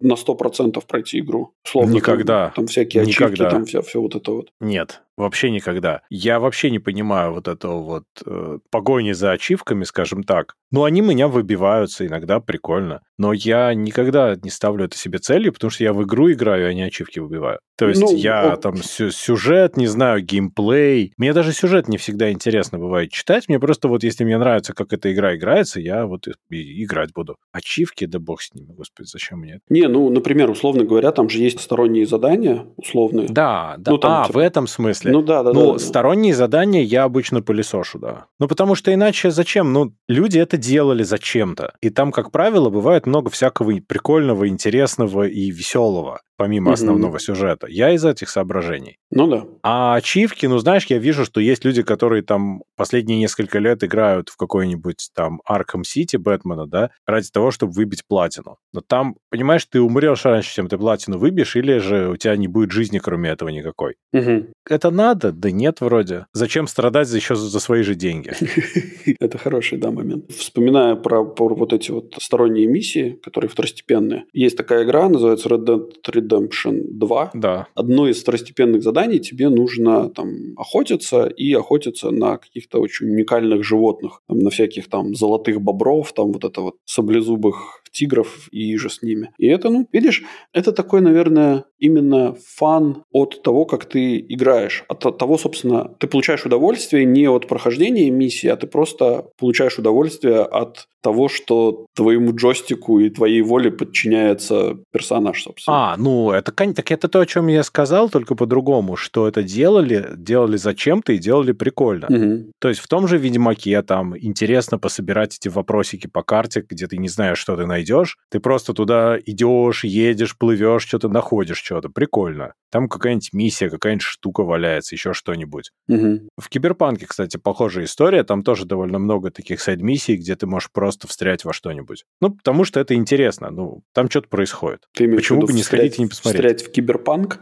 на 100% пройти игру? Условно, там- Никогда. Там, всякие ачивки, Никогда. там все, все вот это вот. Нет, вообще никогда. Я вообще не понимаю вот этого вот э, погони за ачивками, скажем так. Ну, они меня выбиваются иногда, прикольно. Но я никогда не ставлю это себе целью, потому что я в игру играю, а не ачивки выбиваю. То есть Ну, я о- там сю- сюжет, не знаю, геймплей. Мне даже сюжет не всегда интересно бывает читать. Мне просто вот, если мне нравится, как эта игра играется, я вот и, играть буду. Ачивки, да бог с ними, господи, зачем мне это? Не, ну, например, условно говоря, там же есть сторонние задания, условные. Да, да. Ну, там, а, типа- в этом смысле. Ну да, да, ну, да, да. сторонние задания я обычно пылесошу, да. Ну, потому что иначе зачем? Ну, люди это делали зачем-то. И там, как правило, бывает много всякого прикольного, интересного и веселого, помимо Мгм. основного сюжета. Я из этих соображений. Ну да. А ачивки, ну, знаешь, я вижу, что есть люди, которые там последние несколько лет играют в какой-нибудь там Arkham City Бэтмена, да, ради того, чтобы выбить платину. Но там, понимаешь, ты умрешь раньше, чем ты платину выбьешь, или же у тебя не будет жизни, кроме этого, никакой. Мгм. Это надо? Да нет, вроде. Зачем страдать еще за, свои же деньги? Это хороший, да, момент. Вспоминая про, про вот эти вот сторонние миссии, которые второстепенные. Есть такая игра, называется Red Dead Redemption 2. Да. Одно из второстепенных заданий тебе нужно там охотиться и охотиться на каких-то очень уникальных животных. Там, на всяких там золотых бобров, там вот это вот саблезубых тигров и же с ними. И это, ну, видишь, это такой, наверное, именно фан от того, как ты играешь. От того, собственно, ты получаешь удовольствие не от прохождения миссии, а ты просто получаешь удовольствие от того, что твоему джойстику и твоей воле подчиняется персонаж, собственно. А, ну, это, так это то, о чем я сказал, только по-другому, что это делали, делали зачем-то и делали прикольно. Мгм. То есть в том же Ведьмаке там интересно пособирать эти вопросики по карте, где ты не знаешь, что ты найдешь. Ты просто туда идешь, едешь, плывешь, что-то находишь, что-то. Прикольно. Там какая-нибудь миссия, какая-нибудь штука валяется, еще что-нибудь. Мгм. В Киберпанке, кстати, похожая история. Там тоже довольно много таких сайд-миссий, где ты можешь просто встрять во что-нибудь. Ну, потому что это интересно. Ну, там что-то происходит. Ты Почему бы не встрять- сходить и не посмотреть? Встрять в киберпанк?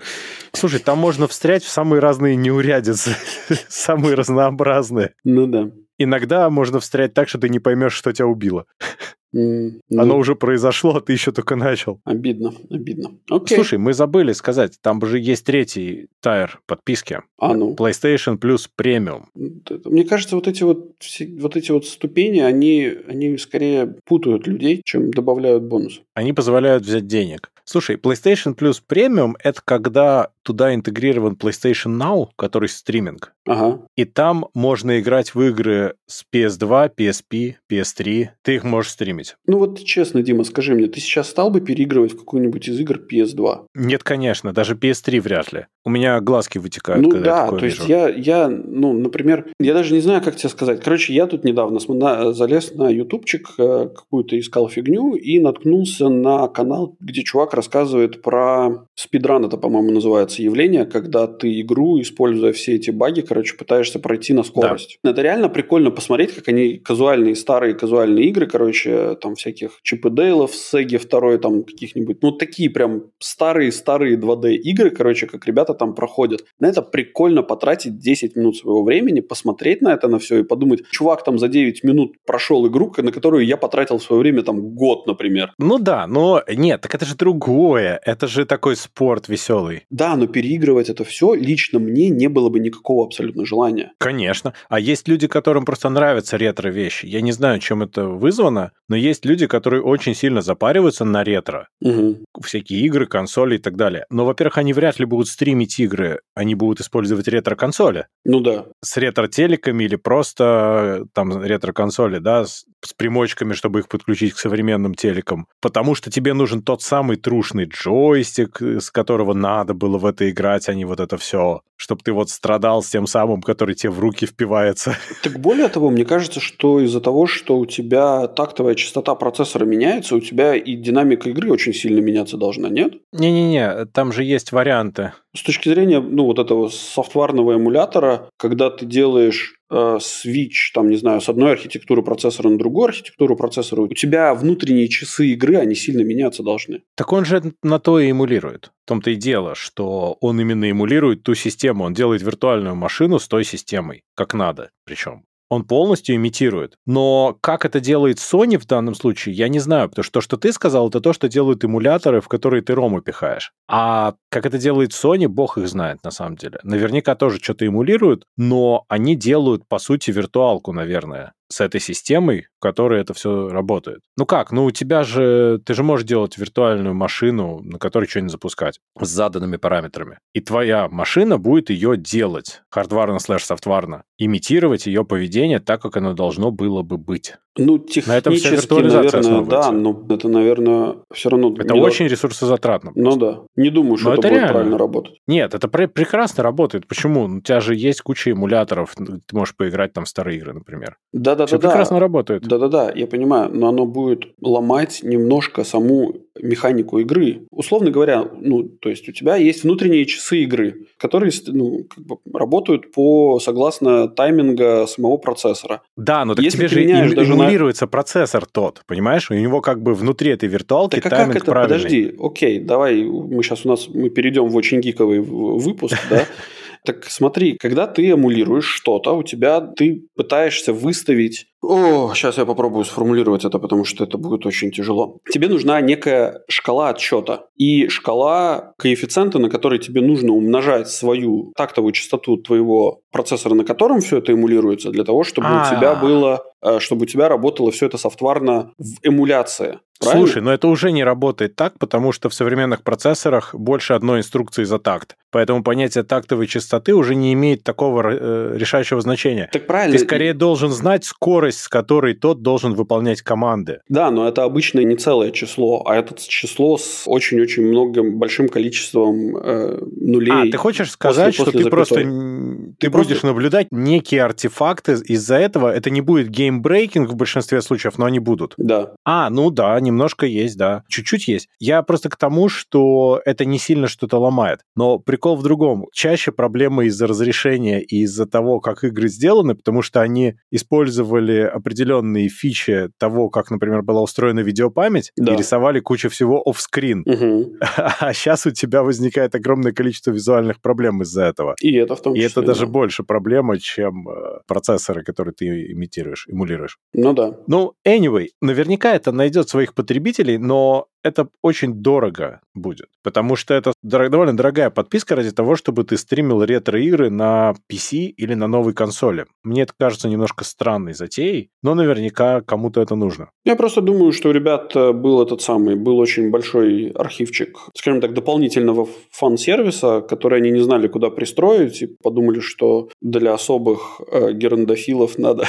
Слушай, там можно встрять в самые разные неурядицы, самые разнообразные. Ну да. Иногда можно встрять так, что ты не поймешь, что тебя убило. М, ну, Оно уже произошло, а ты еще только начал. Обидно, обидно. Окей. Слушай, мы забыли сказать, там же есть третий тайр подписки. А, ну. PlayStation Plus Premium. Мне кажется, вот эти вот, вот эти вот ступени, они, они скорее путают людей, чем добавляют бонус. Они позволяют взять денег. Слушай, PlayStation Plus Premium — это когда туда интегрирован PlayStation Now, который стриминг. Ага. И там можно играть в игры с PS2, PSP, PS3. Ты их можешь стримить. Ну вот честно, Дима, скажи мне, ты сейчас стал бы переигрывать в какую-нибудь из игр PS2? Нет, конечно, даже PS3 вряд ли. У меня глазки вытекают, Ну когда я да, такое то есть вижу. я, я, ну, например, я даже не знаю, как тебе сказать. Короче, я тут недавно на- залез на ютубчик, э, какую-то искал фигню и наткнулся на канал, где чувак рассказывает про спидран, это, по-моему, называется явление, когда ты игру, используя все эти баги, короче, пытаешься пройти на скорость. Это реально прикольно посмотреть, как они казуальные, старые казуальные игры, короче, там всяких Чип и Дейлов, Сеги второй, там каких-нибудь, ну, такие прям старые-старые 2D игры, короче, как ребята там проходят. На это прикольно потратить 10 минут своего времени, посмотреть на это на все и подумать, чувак там за 9 минут прошел игру, на которую я потратил в свое время там год, например. Ну да, но нет, так это же другое. Это же такой спорт веселый. Да, но переигрывать это все лично мне не было бы никакого абсолютно желания. Конечно. А есть люди, которым просто нравятся ретро-вещи. Я не знаю, чем это вызвано, но есть люди, которые очень сильно запариваются на ретро. Угу. Всякие игры, консоли и так далее. Но, во-первых, они вряд ли будут стримить игры, они будут использовать ретро-консоли. Ну да. С ретро-телеками или просто э, там ретро-консоли, да, с, с примочками, чтобы их подключить к современным телекам. Потому что тебе нужен тот самый трушный джойстик, э, с которого надо было в это играть, а не вот это все. Чтобы ты вот страдал с тем самым, который тебе в руки впивается. Так более того, мне кажется, что из-за того, что у тебя тактовая частота процессора меняется, у тебя и динамика игры очень сильно меняться должна, нет? Не-не-не, там же есть варианты. С точки зрения, ну, вот этого софтварного эмулятора, когда ты делаешь свич, там, не знаю, с одной архитектуры процессора на другую архитектуру процессора, у тебя внутренние часы игры, они сильно меняться должны. Так он же на то и эмулирует. В том-то и дело, что он именно эмулирует ту систему, он делает виртуальную машину с той системой, как надо причем. Он полностью имитирует. Но как это делает Sony в данном случае, я не знаю, потому что то, что ты сказал, это то, что делают эмуляторы, в которые ты рому пихаешь. А как это делает Sony, бог их знает на самом деле. Наверняка тоже что-то эмулируют, но они делают, по сути, виртуалку, наверное с этой системой, которой это все работает. Ну как? Ну у тебя же... Ты же можешь делать виртуальную машину, на которой что-нибудь запускать с заданными параметрами. И твоя машина будет ее делать, хардварно слэш софтварно, имитировать ее поведение так, как оно должно было бы быть. Ну, технически, наверное, да, но это, наверное, все равно... Это очень ресурсозатратно. Ну да. Не думаю, что Но это, это будет правильно работать. Нет, это пре- прекрасно работает. Почему? Ну, У тебя же есть куча эмуляторов. Ты можешь поиграть там в старые игры, например. Все Да-да-да. прекрасно работает. Да-да-да, я понимаю, но оно будет ломать немножко саму механику игры. Условно говоря, ну, то есть у тебя есть внутренние часы игры, которые ну, как бы работают по согласно тайминга самого процессора. Да, но так Если тебе же даже на- эмулируется процессор тот, понимаешь? У него как бы внутри этой виртуалки Так а как тайминг это? правильный. Подожди, окей, давай мы сейчас у нас мы перейдем в очень гиковый выпуск, да? Так смотри, когда ты эмулируешь что-то, у тебя ты пытаешься выставить... О, сейчас я попробую сформулировать это, потому что это будет очень тяжело. Тебе нужна некая шкала отсчета. И шкала коэффициента, на который тебе нужно умножать свою тактовую частоту твоего процессора, на котором все это эмулируется, для того, чтобы у А. тебя было, э, чтобы у тебя работало все это софтварно в эмуляции. Правильно? Слушай, но это уже не работает так, потому что в современных процессорах больше одной инструкции за такт. Поэтому понятие тактовой частоты уже не имеет такого э, решающего значения. Так правильно. Ты скорее должен знать скорость, с которой тот должен выполнять команды. Да, но это обычно не целое число, а это число с очень-очень многим большим количеством э, нулей. А, ты хочешь сказать, после что ты запятой. просто ты Ты будешь просто- наблюдать некие артефакты из-за этого. Это не будет game-breaking в большинстве случаев, но они будут. Да. А, ну да, немножко есть, да. Чуть-чуть есть. Я просто к тому, что это не сильно что-то ломает. Но прикол в другом. Чаще проблемы из-за разрешения и из-за того, как игры сделаны, потому что они использовали определенные фичи того, как, например, была устроена видеопамять, Да. и рисовали кучу всего офскрин. Мгм. А сейчас у тебя возникает огромное количество визуальных проблем из-за этого. И это в том И числе. это даже да. больше проблема, чем э, процессоры, которые ты имитируешь, эмулируешь. Ну да. Ну, anyway, наверняка это найдет своих потребителей, но это очень дорого будет, потому что это дор- довольно дорогая подписка ради того, чтобы ты стримил ретро-игры на PC или на новой консоли. Мне это кажется немножко странной затеей, окей, но наверняка кому-то это нужно. Я просто думаю, что у ребят э, был этот самый, был очень большой архивчик, скажем так, дополнительного фан-сервиса, который они не знали, куда пристроить, и подумали, что для особых э, герондофилов надо,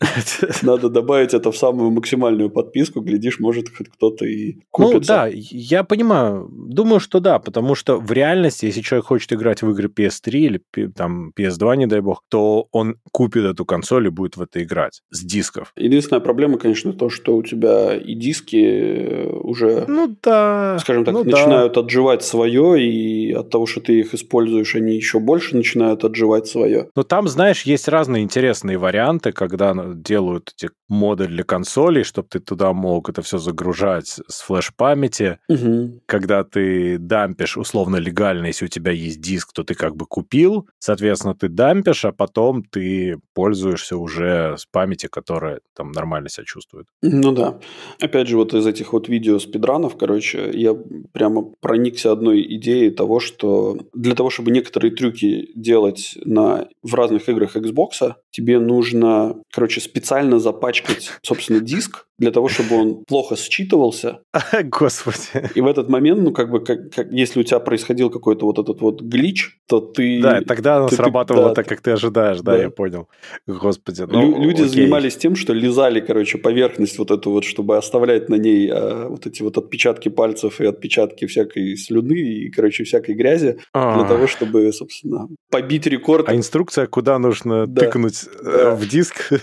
надо добавить это в самую максимальную подписку, глядишь, может, хоть кто-то и купится. Ну да, я понимаю, думаю, что да, потому что в реальности, если человек хочет играть в игры PS3 или там PS2, не дай бог, то он купит эту консоль и будет в это играть с дисков. Единственная проблема, конечно, то, что у тебя и диски э, уже, ну да, скажем так, ну начинают да. отживать свое, и от того, что ты их используешь, они еще больше начинают отживать свое. Но там, знаешь, есть разные интересные варианты, когда делают эти моды для консолей, чтобы ты туда мог это все загружать с флеш-памяти. Угу. Когда ты дампишь условно легально, если у тебя есть диск, то ты как бы купил, соответственно, ты дампишь, а потом ты пользуешься уже с памяти, которая там нормально себя чувствует. Ну да. Опять же, вот из этих вот видео спидранов, короче, я прямо проникся одной идеей того, что для того, чтобы некоторые трюки делать на, в разных играх Xbox, тебе нужно, короче, специально запачкать, собственно, диск, для того, чтобы он плохо считывался. Господи. И в этот момент, ну, как бы, как, как, если у тебя происходил какой-то вот этот вот глич, то ты... Да, тогда оно ты, срабатывало да, так, как ты ожидаешь, да, да я понял. Господи. Ну, Лю- люди окей. Занимались тем, что лизали, короче, поверхность вот эту вот, чтобы оставлять на ней а, вот эти вот отпечатки пальцев и отпечатки всякой слюны и, короче, всякой грязи, А-а-а. для того, чтобы, собственно, побить рекорд. А инструкция, куда нужно да. тыкнуть э, да. в диск?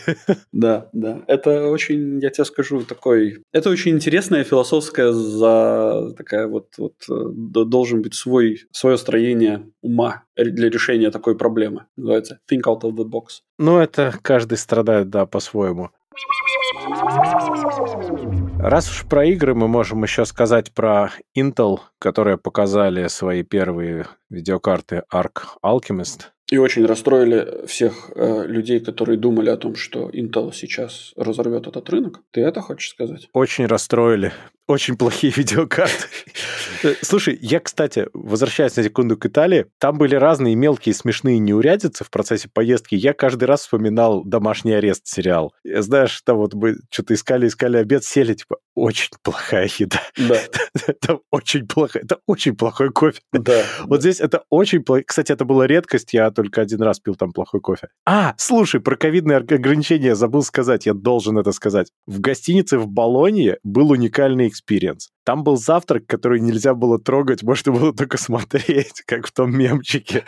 Да, да. Это очень, я тебе скажу, скажу, такой... Это очень интересная философская за... такая вот, вот э, должен быть свой, свое строение ума для решения такой проблемы. Называется think out of the box. Ну, это каждый страдает, да, по-своему. Раз уж про игры, мы можем еще сказать про Intel, которые показали свои первые видеокарты Arc Alchemist. И очень расстроили всех э, людей, которые думали о том, что Intel сейчас разорвет этот рынок. Ты это хочешь сказать? Очень расстроили. Очень плохие видеокарты. Слушай, я, кстати, возвращаясь на секунду к Италии, там были разные мелкие смешные неурядицы в процессе поездки. Я каждый раз вспоминал «Домашний арест» сериал. Знаешь, там вот мы что-то искали, искали обед, сели, типа, очень плохая еда. Да. это очень плохо, это очень плохой кофе. Да. Вот здесь это очень плохо. Кстати, это была редкость, я только один раз пил там плохой кофе. А, слушай, про ковидные ограничения забыл сказать, я должен это сказать. В гостинице в Болонье был уникальный experience. Там был завтрак, который нельзя было трогать, можно было только смотреть, как в том мемчике.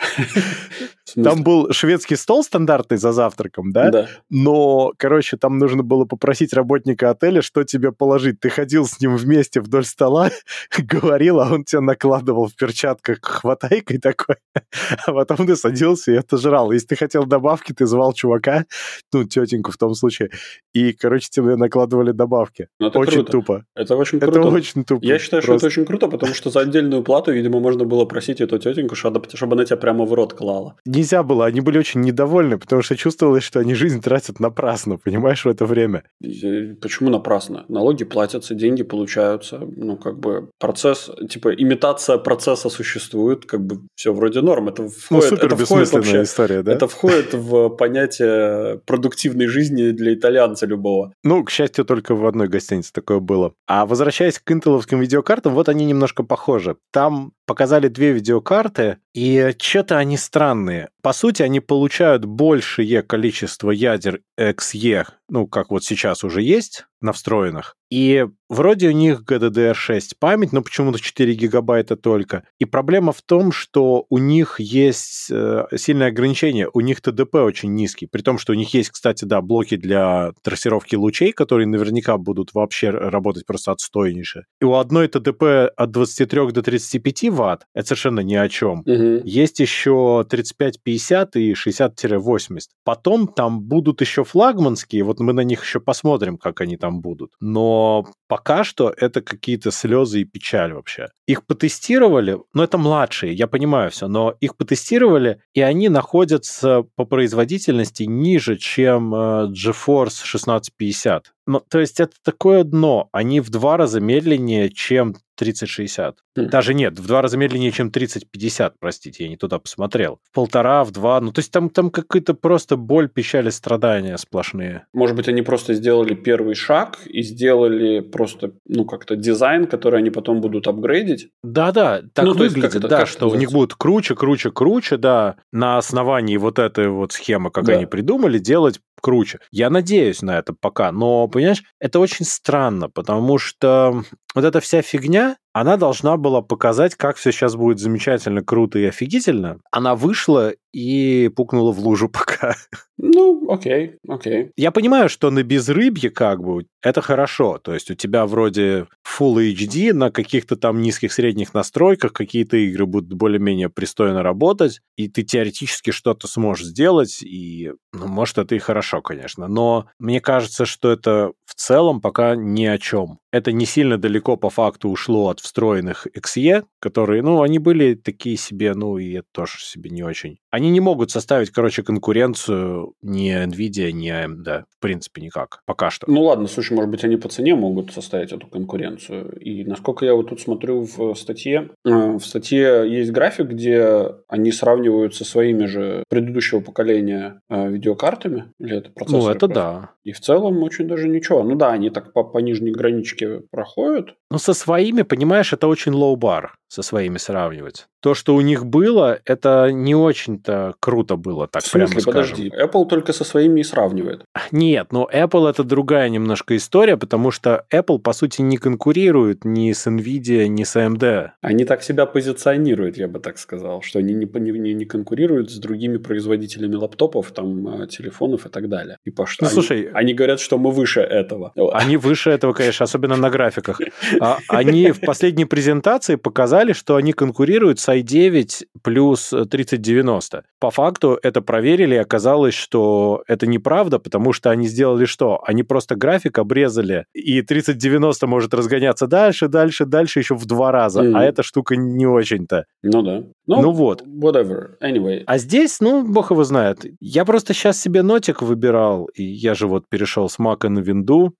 Там был шведский стол стандартный за завтраком, да? Да. Но, короче, там нужно было попросить работника отеля, что тебе положить. Ты ходил с ним вместе вдоль стола, говорил, а он тебя накладывал в перчатках хватайкой такой, а потом ты садился и это жрал. Если ты хотел добавки, ты звал чувака, ну, тетеньку в том случае, и, короче, тебе накладывали добавки. Ну, это очень круто. тупо. Это очень круто. Это очень тупо. Я считаю, что это очень круто, потому что за отдельную плату, видимо, можно было просить эту тетеньку, чтобы она тебя прямо в рот клала. Нельзя было, они были очень недовольны, потому что чувствовалось, что они жизнь тратят напрасно, понимаешь, в это время. Почему напрасно? Налоги платятся, деньги получаются, ну, как бы процесс, типа, имитация процесса существует, как бы все вроде норм. Это входит, ну, супер это входит вообще, история, да? Это входит в понятие продуктивной жизни для итальянца любого. Ну, к счастью, только в одной гостинице такое было. А возвращаясь к интеловским видеокартам, вот они немножко похожи. Там показали две видеокарты, и что-то они странные. По сути, они получают большее количество ядер XE, ну, как вот сейчас уже есть на встроенных, и вроде у них GDDR6 память, но почему-то 4 гигабайта только. И проблема в том, что у них есть э, сильное ограничение. У них ТДП очень низкий. При том, что у них есть, кстати, да, блоки для трассировки лучей, которые наверняка будут вообще работать просто отстойнейше. И у одной ТДП от 23 до 35 ватт, это совершенно ни о чем. Угу. Есть еще 35-50 и 60-80. Потом там будут еще флагманские, вот мы на них еще посмотрим, как они там будут. Но пока что это какие-то слезы и печаль вообще. Их потестировали, ну это младшие, я понимаю все, но их потестировали, и они находятся по производительности ниже, чем э, GeForce 1650 Ну, то есть это такое дно. Они в два раза медленнее, чем 3060. Mm. Даже нет, в два раза медленнее, чем 3050, простите, я не туда посмотрел. В полтора, в два, ну то есть там, там какая-то просто боль, печаль страдания сплошные. Может быть, они просто сделали первый шаг и сделали просто, ну как-то дизайн, который они потом будут апгрейдить? Да-да, так ну, выглядит, есть, да, что у них будет круче, круче, круче, да, на основании вот этой вот схемы, как да. они придумали, делать круче. Я надеюсь на это пока, но, понимаешь, это очень странно, потому что вот эта вся фигня, она должна была показать, как все сейчас будет замечательно, круто и офигительно. Она вышла и пукнула в лужу пока. Ну, окей, окей. Я понимаю, что на безрыбье как бы это хорошо. То есть у тебя вроде Full HD на каких-то там низких средних настройках, какие-то игры будут более-менее пристойно работать, и ты теоретически что-то сможешь сделать, и, ну, может, это и хорошо, конечно. Но мне кажется, что это в целом пока ни о чем. Это не сильно далеко по факту ушло от встроенных XE, которые, ну, они были такие себе, ну, и это тоже себе не очень. Они не могут составить, короче, конкуренцию ни NVIDIA, ни AMD. В принципе, никак. Пока что. Ну, ладно, слушай, может быть, они по цене могут составить эту конкуренцию. И насколько я вот тут смотрю в статье, э, в статье есть график, где они сравнивают со своими же предыдущего поколения э, видеокартами. Или это процессоры? Ну, это просто. да. И в целом очень даже ничего. Ну да, они так по, по нижней граничке проходят. Ну, со своими, понимаешь, это очень low bar со своими сравнивать. То, что у них было, это не очень-то круто было, так В смысле, прямо скажем. подожди, Apple только со своими и сравнивает. Нет, но Apple это другая немножко история, потому что Apple, по сути, не конкурирует ни с NVIDIA, ни с AMD. Они так себя позиционируют, я бы так сказал, что они не, не, не конкурируют с другими производителями лаптопов, там, э, телефонов и так далее. И по что? Ну, они, слушай, они говорят, что мы выше этого. Они выше этого, конечно, особенно на графиках. А они в последней презентации показали, что они конкурируют с i9 плюс 3090. По факту это проверили, и оказалось, что это неправда, потому что они сделали что? Они просто график обрезали, и 3090 может разгоняться дальше, дальше, дальше еще в два раза, mm-hmm. а эта штука не очень-то. Ну да. Ну, ну вот. Whatever. Anyway. А здесь, ну, бог его знает. Я просто сейчас себе нотик выбирал, и я же вот перешел с Мака на винду.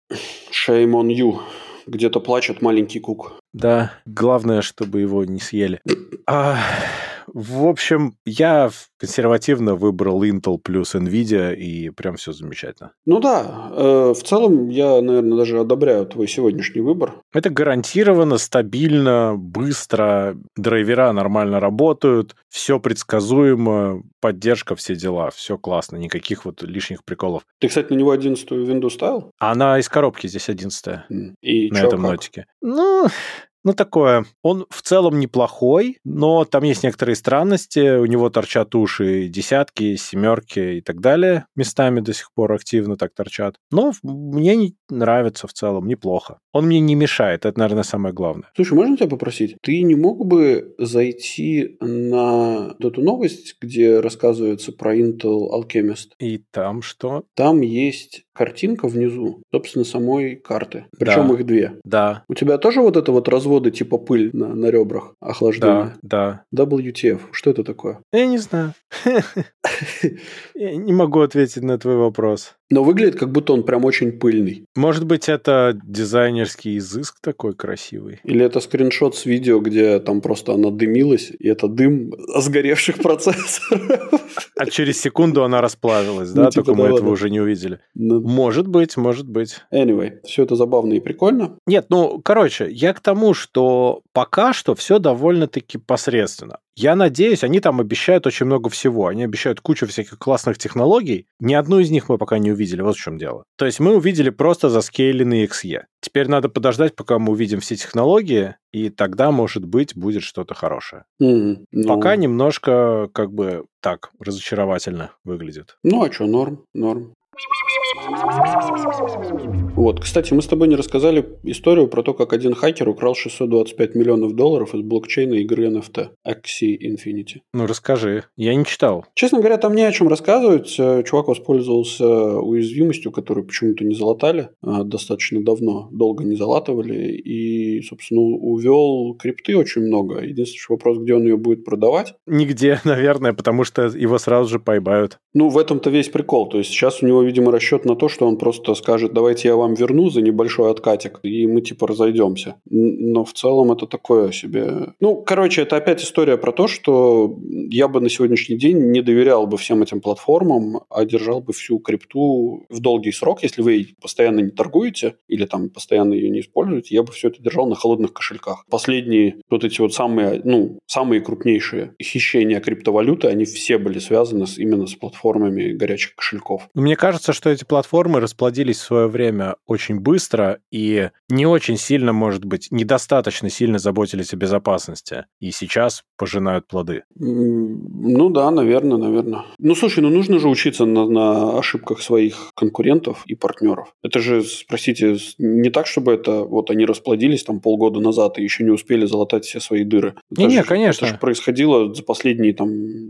Shame on you. Где-то плачет маленький кук. Да, главное, чтобы его не съели. А, в общем, я консервативно выбрал Intel плюс Nvidia, и прям все замечательно. Ну да, э, в целом я, наверное, даже одобряю твой сегодняшний выбор. Это гарантированно, стабильно, быстро, драйвера нормально работают, все предсказуемо, поддержка, все дела, все классно, никаких вот лишних приколов. Ты, кстати, на него 11 Windows ставил? Она из коробки здесь 11 И на чё, этом как? нотике. Ну, ну, такое. Он в целом неплохой, но там есть некоторые странности. У него торчат уши десятки, семерки и так далее. Местами до сих пор активно так торчат. Но мне не нравится в целом, неплохо. Он мне не мешает, это, наверное, самое главное. Слушай, можно тебя попросить? Ты не мог бы зайти на эту новость, где рассказывается про Intel Alchemist? И там что? Там есть картинка внизу, собственно, самой карты. Причем Да. их две. Да, У тебя тоже вот это вот разводы типа пыль на, на ребрах, охлаждение? да, да. WTF, что это такое? Я не знаю. Я не могу ответить на твой вопрос. Но выглядит, как будто он прям очень пыльный. Может быть, это дизайнерский изыск такой красивый? Или это скриншот с видео, где там просто она дымилась, и это дым сгоревших процессоров. А через секунду она расплавилась, Ну, да? типа Только мы того, этого да. уже не увидели. Ну, Может быть, может быть. Anyway, все это забавно и прикольно. Нет, ну, короче, я к тому, что пока что все довольно-таки посредственно. Я надеюсь, они там обещают очень много всего. Они обещают кучу всяких классных технологий. Ни одну из них мы пока не увидели. Вот в чем дело. То есть мы увидели просто заскейленный XE. Теперь надо подождать, пока мы увидим все технологии, и тогда, может быть, будет что-то хорошее. Мгм. Ну, Пока немножко, как бы, так, разочаровательно выглядит. Ну, а что, норм, норм. Вот, кстати, мы с тобой не рассказали историю про то, как один хакер украл 625 миллионов долларов из блокчейна игры NFT Axie Infinity. Ну, расскажи. Я не читал. Честно говоря, там не о чем рассказывать. Э, Чувак воспользовался уязвимостью, которую почему-то не залатали а, достаточно давно, долго не залатывали, и, собственно, увел крипты очень много. Единственный вопрос, где он ее будет продавать. Нигде, наверное, потому что его сразу же поймают. Ну, в этом-то весь прикол. То есть сейчас у него, видимо, расчет на то, что он просто скажет, давайте я вам верну за небольшой откатик, и мы типа разойдемся. Но в целом это такое себе... Ну, короче, это опять история про то, что я бы на сегодняшний день не доверял бы всем этим платформам, а держал бы всю крипту в долгий срок. Если вы постоянно не торгуете или там постоянно ее не используете, я бы все это держал на холодных кошельках. Последние вот эти вот самые, ну, самые крупнейшие хищения криптовалюты, они все были связаны с, именно с платформами горячих кошельков. Мне кажется, что эти платформы расплодились в свое время очень быстро и не очень сильно, может быть, недостаточно сильно заботились о безопасности. И сейчас пожинают плоды. Ну да, наверное, наверное. Ну слушай, ну нужно же учиться на, на ошибках своих конкурентов и партнеров. Это же, спросите, не так, чтобы это вот они расплодились там полгода назад и еще не успели залатать все свои дыры. Не-не, конечно. Это же происходило за последние там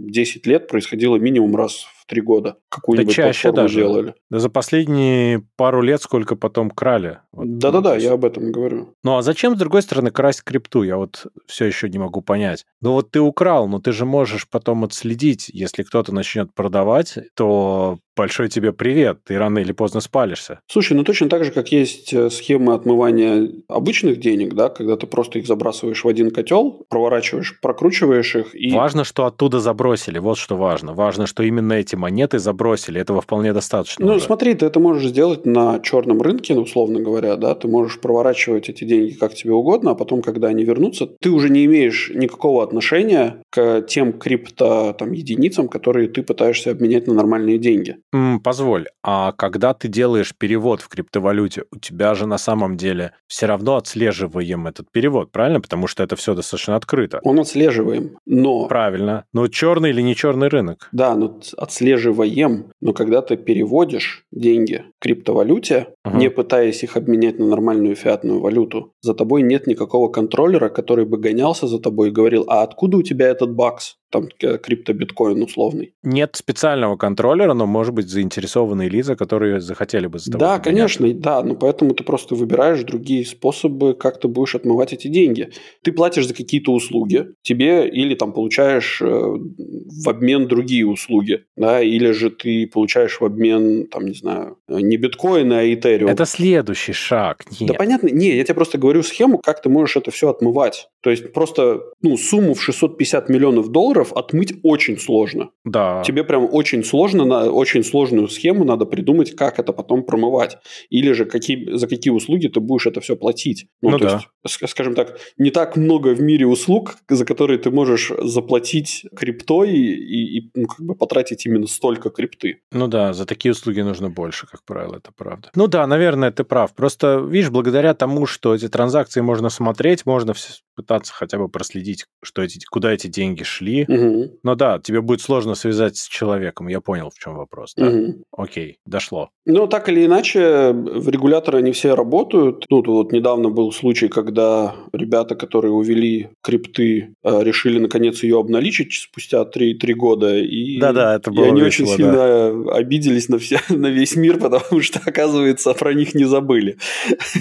10 лет, происходило минимум раз три года какую-нибудь да чаще даже. делали. Да за последние пару лет сколько потом крали. Вот, Да-да-да, я об этом говорю. Ну а зачем, с другой стороны, красть крипту? Я вот все еще не могу понять. Ну вот ты украл, но ты же можешь потом отследить, если кто-то начнет продавать, то большой тебе привет, ты рано или поздно спалишься. Слушай, ну точно так же, как есть э, схемы отмывания обычных денег, да, когда ты просто их забрасываешь в один котел, проворачиваешь, прокручиваешь их и... Важно, что оттуда забросили, вот что важно. Важно, что именно эти монеты забросили, этого вполне достаточно. Ну уже. смотри, ты это можешь сделать на черном рынке, ну, условно говоря, да, ты можешь проворачивать эти деньги как тебе угодно, а потом, когда они вернутся, ты уже не имеешь никакого отношения к тем крипто там, единицам, которые ты пытаешься обменять на нормальные деньги. Позволь, а когда ты делаешь перевод в криптовалюте, у тебя же на самом деле все равно отслеживаем этот перевод, правильно? Потому что это все достаточно открыто. Он отслеживаем, но... Правильно. Но черный или не черный рынок? Да, но отслеживаем, но когда ты переводишь деньги в криптовалюте, Ага. не пытаясь их обменять на нормальную фиатную валюту, за тобой нет никакого контроллера, который бы гонялся за тобой и говорил, а откуда у тебя этот бакс? Там э, криптобиткоин условный. Нет специального контроллера, но, может быть, заинтересованные лица, которые захотели бы за тобой Да, конечно, да, но поэтому ты просто выбираешь другие способы, как ты будешь отмывать эти деньги. Ты платишь за какие-то услуги, тебе или там получаешь э, в обмен другие услуги, да, или же ты получаешь в обмен, там, не знаю, не биткоины, а этериум. Это следующий шаг. Нет. Да понятно, не, я тебе просто говорю схему, как ты можешь это все отмывать. То есть просто ну, сумму в 650 миллионов долларов отмыть очень сложно. Да. Тебе прям очень сложно, на очень сложную схему надо придумать, как это потом промывать. Или же какие, за какие услуги ты будешь это все платить. Ну то да. есть, ск- скажем так, не так много в мире услуг, за которые ты можешь заплатить криптой и, и, ну, как бы потратить именно столько крипты. Ну да, за такие услуги нужно больше, как правило, это правда. Ну да, наверное, ты прав. Просто, видишь, благодаря тому, что эти транзакции можно смотреть, можно пытаться хотя бы проследить, что эти, куда эти деньги шли. Мгм. Но да, тебе будет сложно связать с человеком. Я понял, в чем вопрос. Да? Мгм. Окей, дошло. Ну, так или иначе, в регуляторы не все работают. Ну, тут вот недавно был случай, когда ребята, которые увели крипты, э, решили наконец ее обналичить спустя 3, года. И, Да-да, это и было они весело, очень сильно обиделись на, все, на весь мир, потому что, оказывается, про них не забыли.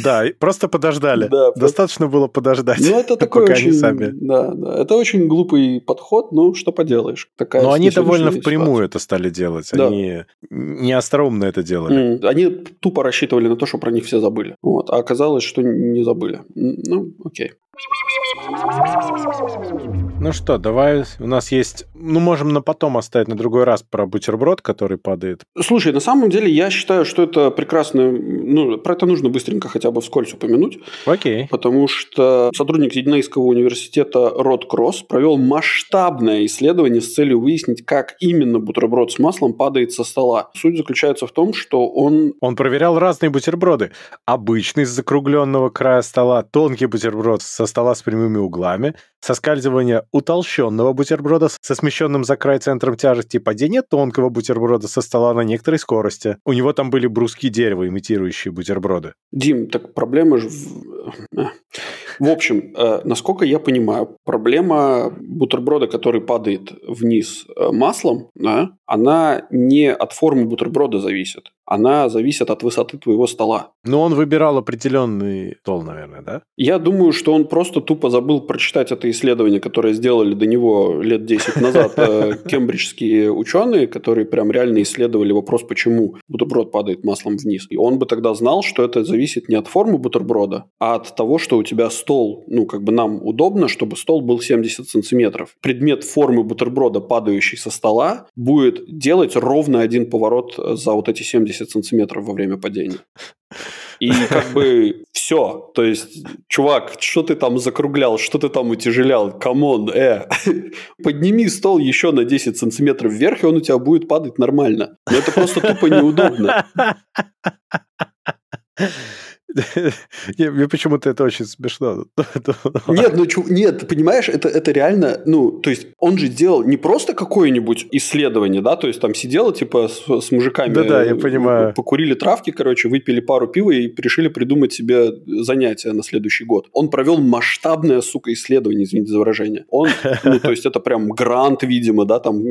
Да, и просто подождали. Да, просто- Достаточно было подождать. Ну, это такой очень... они сами. Да, да. Это очень глупый подход, ну, что поделаешь. Такая Но они довольно впрямую это стали делать. Да. Они неостроумно это делали. М, Они тупо рассчитывали на то, что про них все забыли. Вот. А оказалось, что не забыли. Ну, окей. Ну что, давай, у нас есть... Ну, можем на потом оставить, на другой раз про бутерброд, который падает. Слушай, на самом деле я считаю, что это прекрасно. Ну, про это нужно быстренько хотя бы вскользь упомянуть, Окей. потому что сотрудник Сиднейского университета Род Кросс провел масштабное исследование с целью выяснить, как именно бутерброд с маслом падает со стола. Суть заключается в том, что он Он проверял разные бутерброды. Обычный с закругленного края стола, тонкий бутерброд со стола с прямыми углами, соскальзывание утолщенного бутерброда со смещенным за край центром тяжести, падение тонкого бутерброда со стола на некоторой скорости. У него там были бруски дерева, имитирующие бутерброды. Дим, так проблема же... В, э. в общем, э, насколько я понимаю, проблема бутерброда, который падает вниз э, маслом, она не от формы бутерброда зависит. Она зависит от высоты твоего стола. Ну, он выбирал определенный стол, наверное, да? Я думаю, что он просто тупо забыл прочитать это исследование, которое сделали до него лет 10 назад э, кембриджские ученые, которые прям реально исследовали вопрос, почему бутерброд падает маслом вниз. И он бы тогда знал, что это зависит не от формы бутерброда, а от того, что у тебя стол, ну, как бы нам удобно, чтобы стол был 70 сантиметров. Предмет формы бутерброда, падающий со стола, будет делать ровно один поворот за вот эти 70 сантиметров во время падения. И как бы все. То есть, чувак, что ты там закруглял, что ты там утяжелял? Come on, э. Подними стол еще на 10 сантиметров вверх, и он у тебя будет падать нормально. Но это просто тупо неудобно. Мне почему-то это очень смешно. Нет, ну нет, понимаешь, это, это реально, ну, то есть он же делал не просто какое-нибудь исследование, да, то есть там сидел типа с, с мужиками. Да-да, я понимаю. Покурили травки, короче, выпили пару пива и решили придумать себе занятия на следующий год. Он провел масштабное, сука, исследование, извините за выражение. Он, ну, то есть это прям грант, видимо, да, там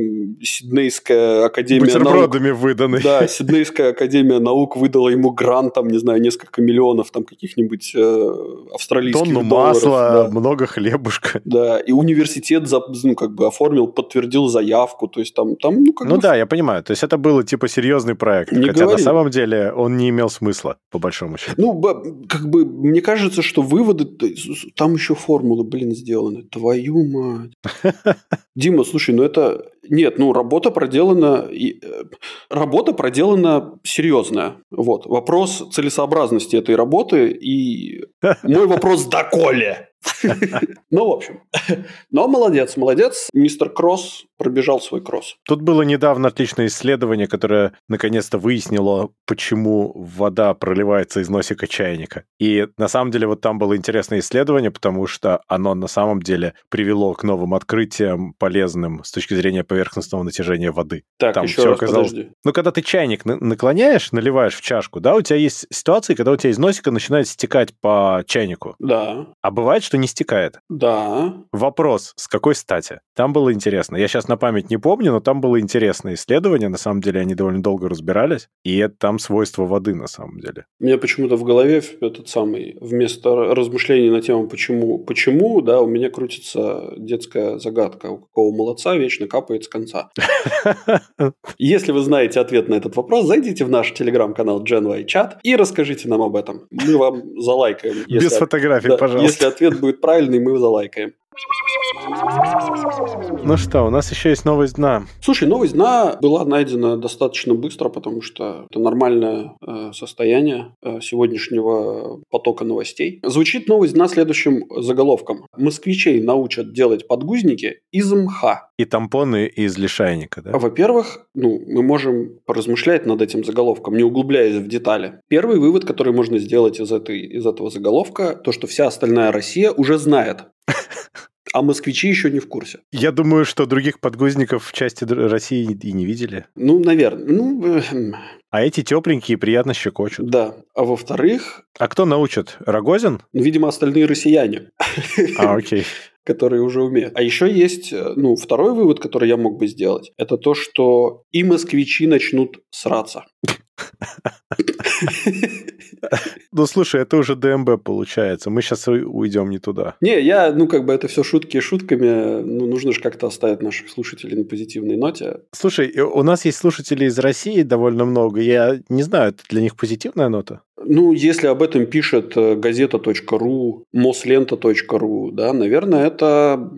Сиднейская академия наук. выданы. Да, Сиднейская академия наук выдала ему грант, там, не знаю, несколько миллионов миллионов там каких-нибудь э, австралийских Тонну долларов. масла, да. много хлебушка. Да, и университет за, ну, как бы оформил, подтвердил заявку, то есть там, там ну, как Ну бы... да, я понимаю, то есть это было типа серьезный проект, Не хотя говори. на самом деле он не имел смысла, по большому счету. Ну, как бы, мне кажется, что выводы... Там еще формулы, блин, сделаны. Твою мать. Дима, слушай, ну это... Нет, ну работа проделана... э, Работа проделана серьезная. Вот. Вопрос целесообразности этой работы и мой вопрос доколе. Ну, в общем. Но молодец, молодец. Мистер Кросс пробежал свой кросс. Тут было недавно отличное исследование, которое наконец-то выяснило, почему вода проливается из носика чайника. И на самом деле вот там было интересное исследование, потому что оно на самом деле привело к новым открытиям, полезным с точки зрения поверхностного натяжения воды. Так, Там еще всё раз, оказалось- подожди. Ну, когда ты чайник на- наклоняешь, наливаешь в чашку, да, у тебя есть ситуации, когда у тебя из носика начинает стекать по чайнику. Да, А бывает, что не стекает. да. Вопрос, с какой стати? Там было интересно. Я сейчас на память не помню, но там было интересное исследование. На самом деле они довольно долго разбирались. И это там свойства воды на самом деле. У меня почему-то в голове этот самый, вместо размышлений на тему почему, почему, да, у меня крутится детская загадка, у какого молодца вечно капает с конца. Если вы знаете ответ на этот вопрос, зайдите в наш телеграм-канал GenY Chat и расскажите нам об этом. Мы вам залайкаем. Без фотографий, пожалуйста. Если ответ будет правильный, мы залайкаем. Ну что, у нас еще есть новость дна. Слушай, новость дна была найдена достаточно быстро, потому что это нормальное э, состояние э, сегодняшнего потока новостей. Звучит новость дна следующим заголовком. Москвичей научат делать подгузники из мха. И тампоны из лишайника, да? Во-первых, ну, мы можем поразмышлять над этим заголовком, не углубляясь в детали. Первый вывод, который можно сделать из, этой, из этого заголовка, то, что вся остальная Россия уже знает. А москвичи еще не в курсе. Я думаю, что других подгузников в части России и не видели. Ну, наверное. Ну, э, А эти тепленькие приятно щекочут. да. А во-вторых, А кто научит? Рогозин? ну, видимо, остальные россияне, А, окей. которые уже умеют. А еще есть, э, ну, второй вывод, который я мог бы сделать, это то, что и москвичи начнут сраться. Ну, слушай, это уже ДМБ получается. Мы сейчас уйдем не туда. Не, я, ну, как бы это все шутки шутками. Ну, нужно же как-то оставить наших слушателей на позитивной ноте. Слушай, у нас есть слушатели из России довольно много. Я не знаю, это для них позитивная нота? Ну, если об этом пишет э, газета.ру, мослента.ру, да, наверное, это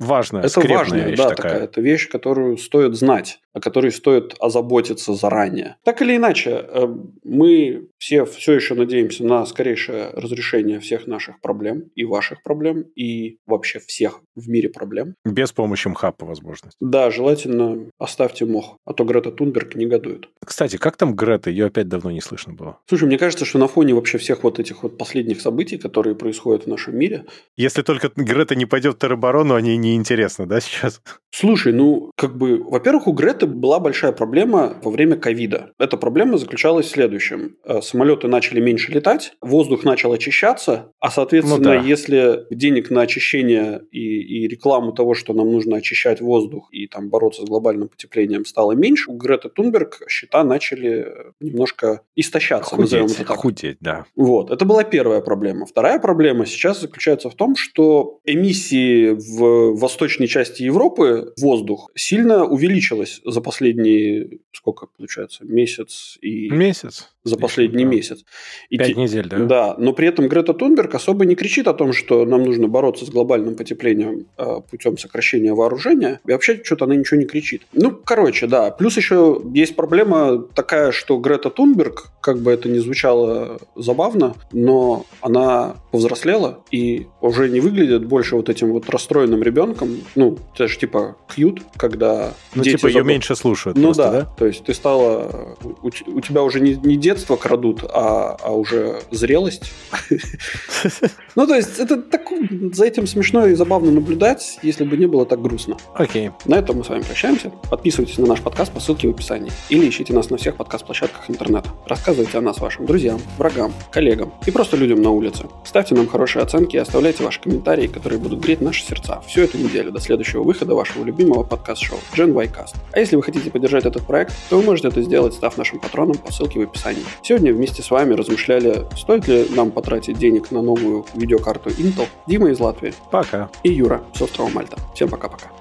Важная, Это важная, вещь да, такая. такая. Это вещь, которую стоит знать, о которой стоит озаботиться заранее. Так или иначе, э, мы все все еще надеемся на скорейшее разрешение всех наших проблем и ваших проблем, и вообще всех в мире проблем. Без помощи МХА по возможности. Да, желательно оставьте мох, а то Грета Тунберг негодует. Кстати, как там Грета? Ее опять давно не слышно было. Слушай, мне кажется, что на фоне вообще всех вот этих вот последних событий, которые происходят в нашем мире, Если только Грета не пойдет в тероборону, они не интересно, да, сейчас? Слушай, ну, как бы, во-первых, у Греты была большая проблема во время ковида. Эта проблема заключалась в следующем. Э, самолеты начали меньше летать, воздух начал очищаться, а, соответственно, ну, да. если денег на очищение и, и рекламу того, что нам нужно очищать воздух и там бороться с глобальным потеплением стало меньше, у Греты Тунберг счета начали немножко истощаться. Худеть, это так. худеть, да. Вот, это была первая проблема. Вторая проблема сейчас заключается в том, что эмиссии в восточной части Европы воздух сильно увеличилось за последние, сколько получается, месяц и... Месяц за последний да. месяц. И Пять те... недель, да? Да, но при этом Грета Тунберг особо не кричит о том, что нам нужно бороться с глобальным потеплением э, путем сокращения вооружения. И вообще что-то она ничего не кричит. Ну, короче, да. Плюс еще есть проблема такая, что Грета Тунберг, как бы это ни звучало забавно, но она повзрослела и уже не выглядит больше вот этим вот расстроенным ребенком. Ну, это же типа кьют, когда Ну, типа заб... ее меньше слушают. Ну просто, да, да, то есть ты стала... У, у тебя уже не, не детство крадут, а, а уже зрелость. Ну, то есть, это так, за этим смешно и забавно наблюдать, если бы не было так грустно. Окей. На этом мы с вами прощаемся. Подписывайтесь на наш подкаст по ссылке в описании. Или ищите нас на всех подкаст-площадках интернета. Рассказывайте о нас вашим друзьям, врагам, коллегам и просто людям на улице. Ставьте нам хорошие оценки и оставляйте ваши комментарии, которые будут греть наши сердца всю эту неделю до следующего выхода вашего любимого подкаст-шоу Gen Y Cast. А если вы хотите поддержать этот проект, то вы можете это сделать, став нашим патроном по ссылке в описании. Сегодня вместе с вами размышляли, стоит ли нам потратить денег на новую видеокарту Intel, Дима из Латвии. Пока. И Юра с острова Мальта. Всем пока-пока.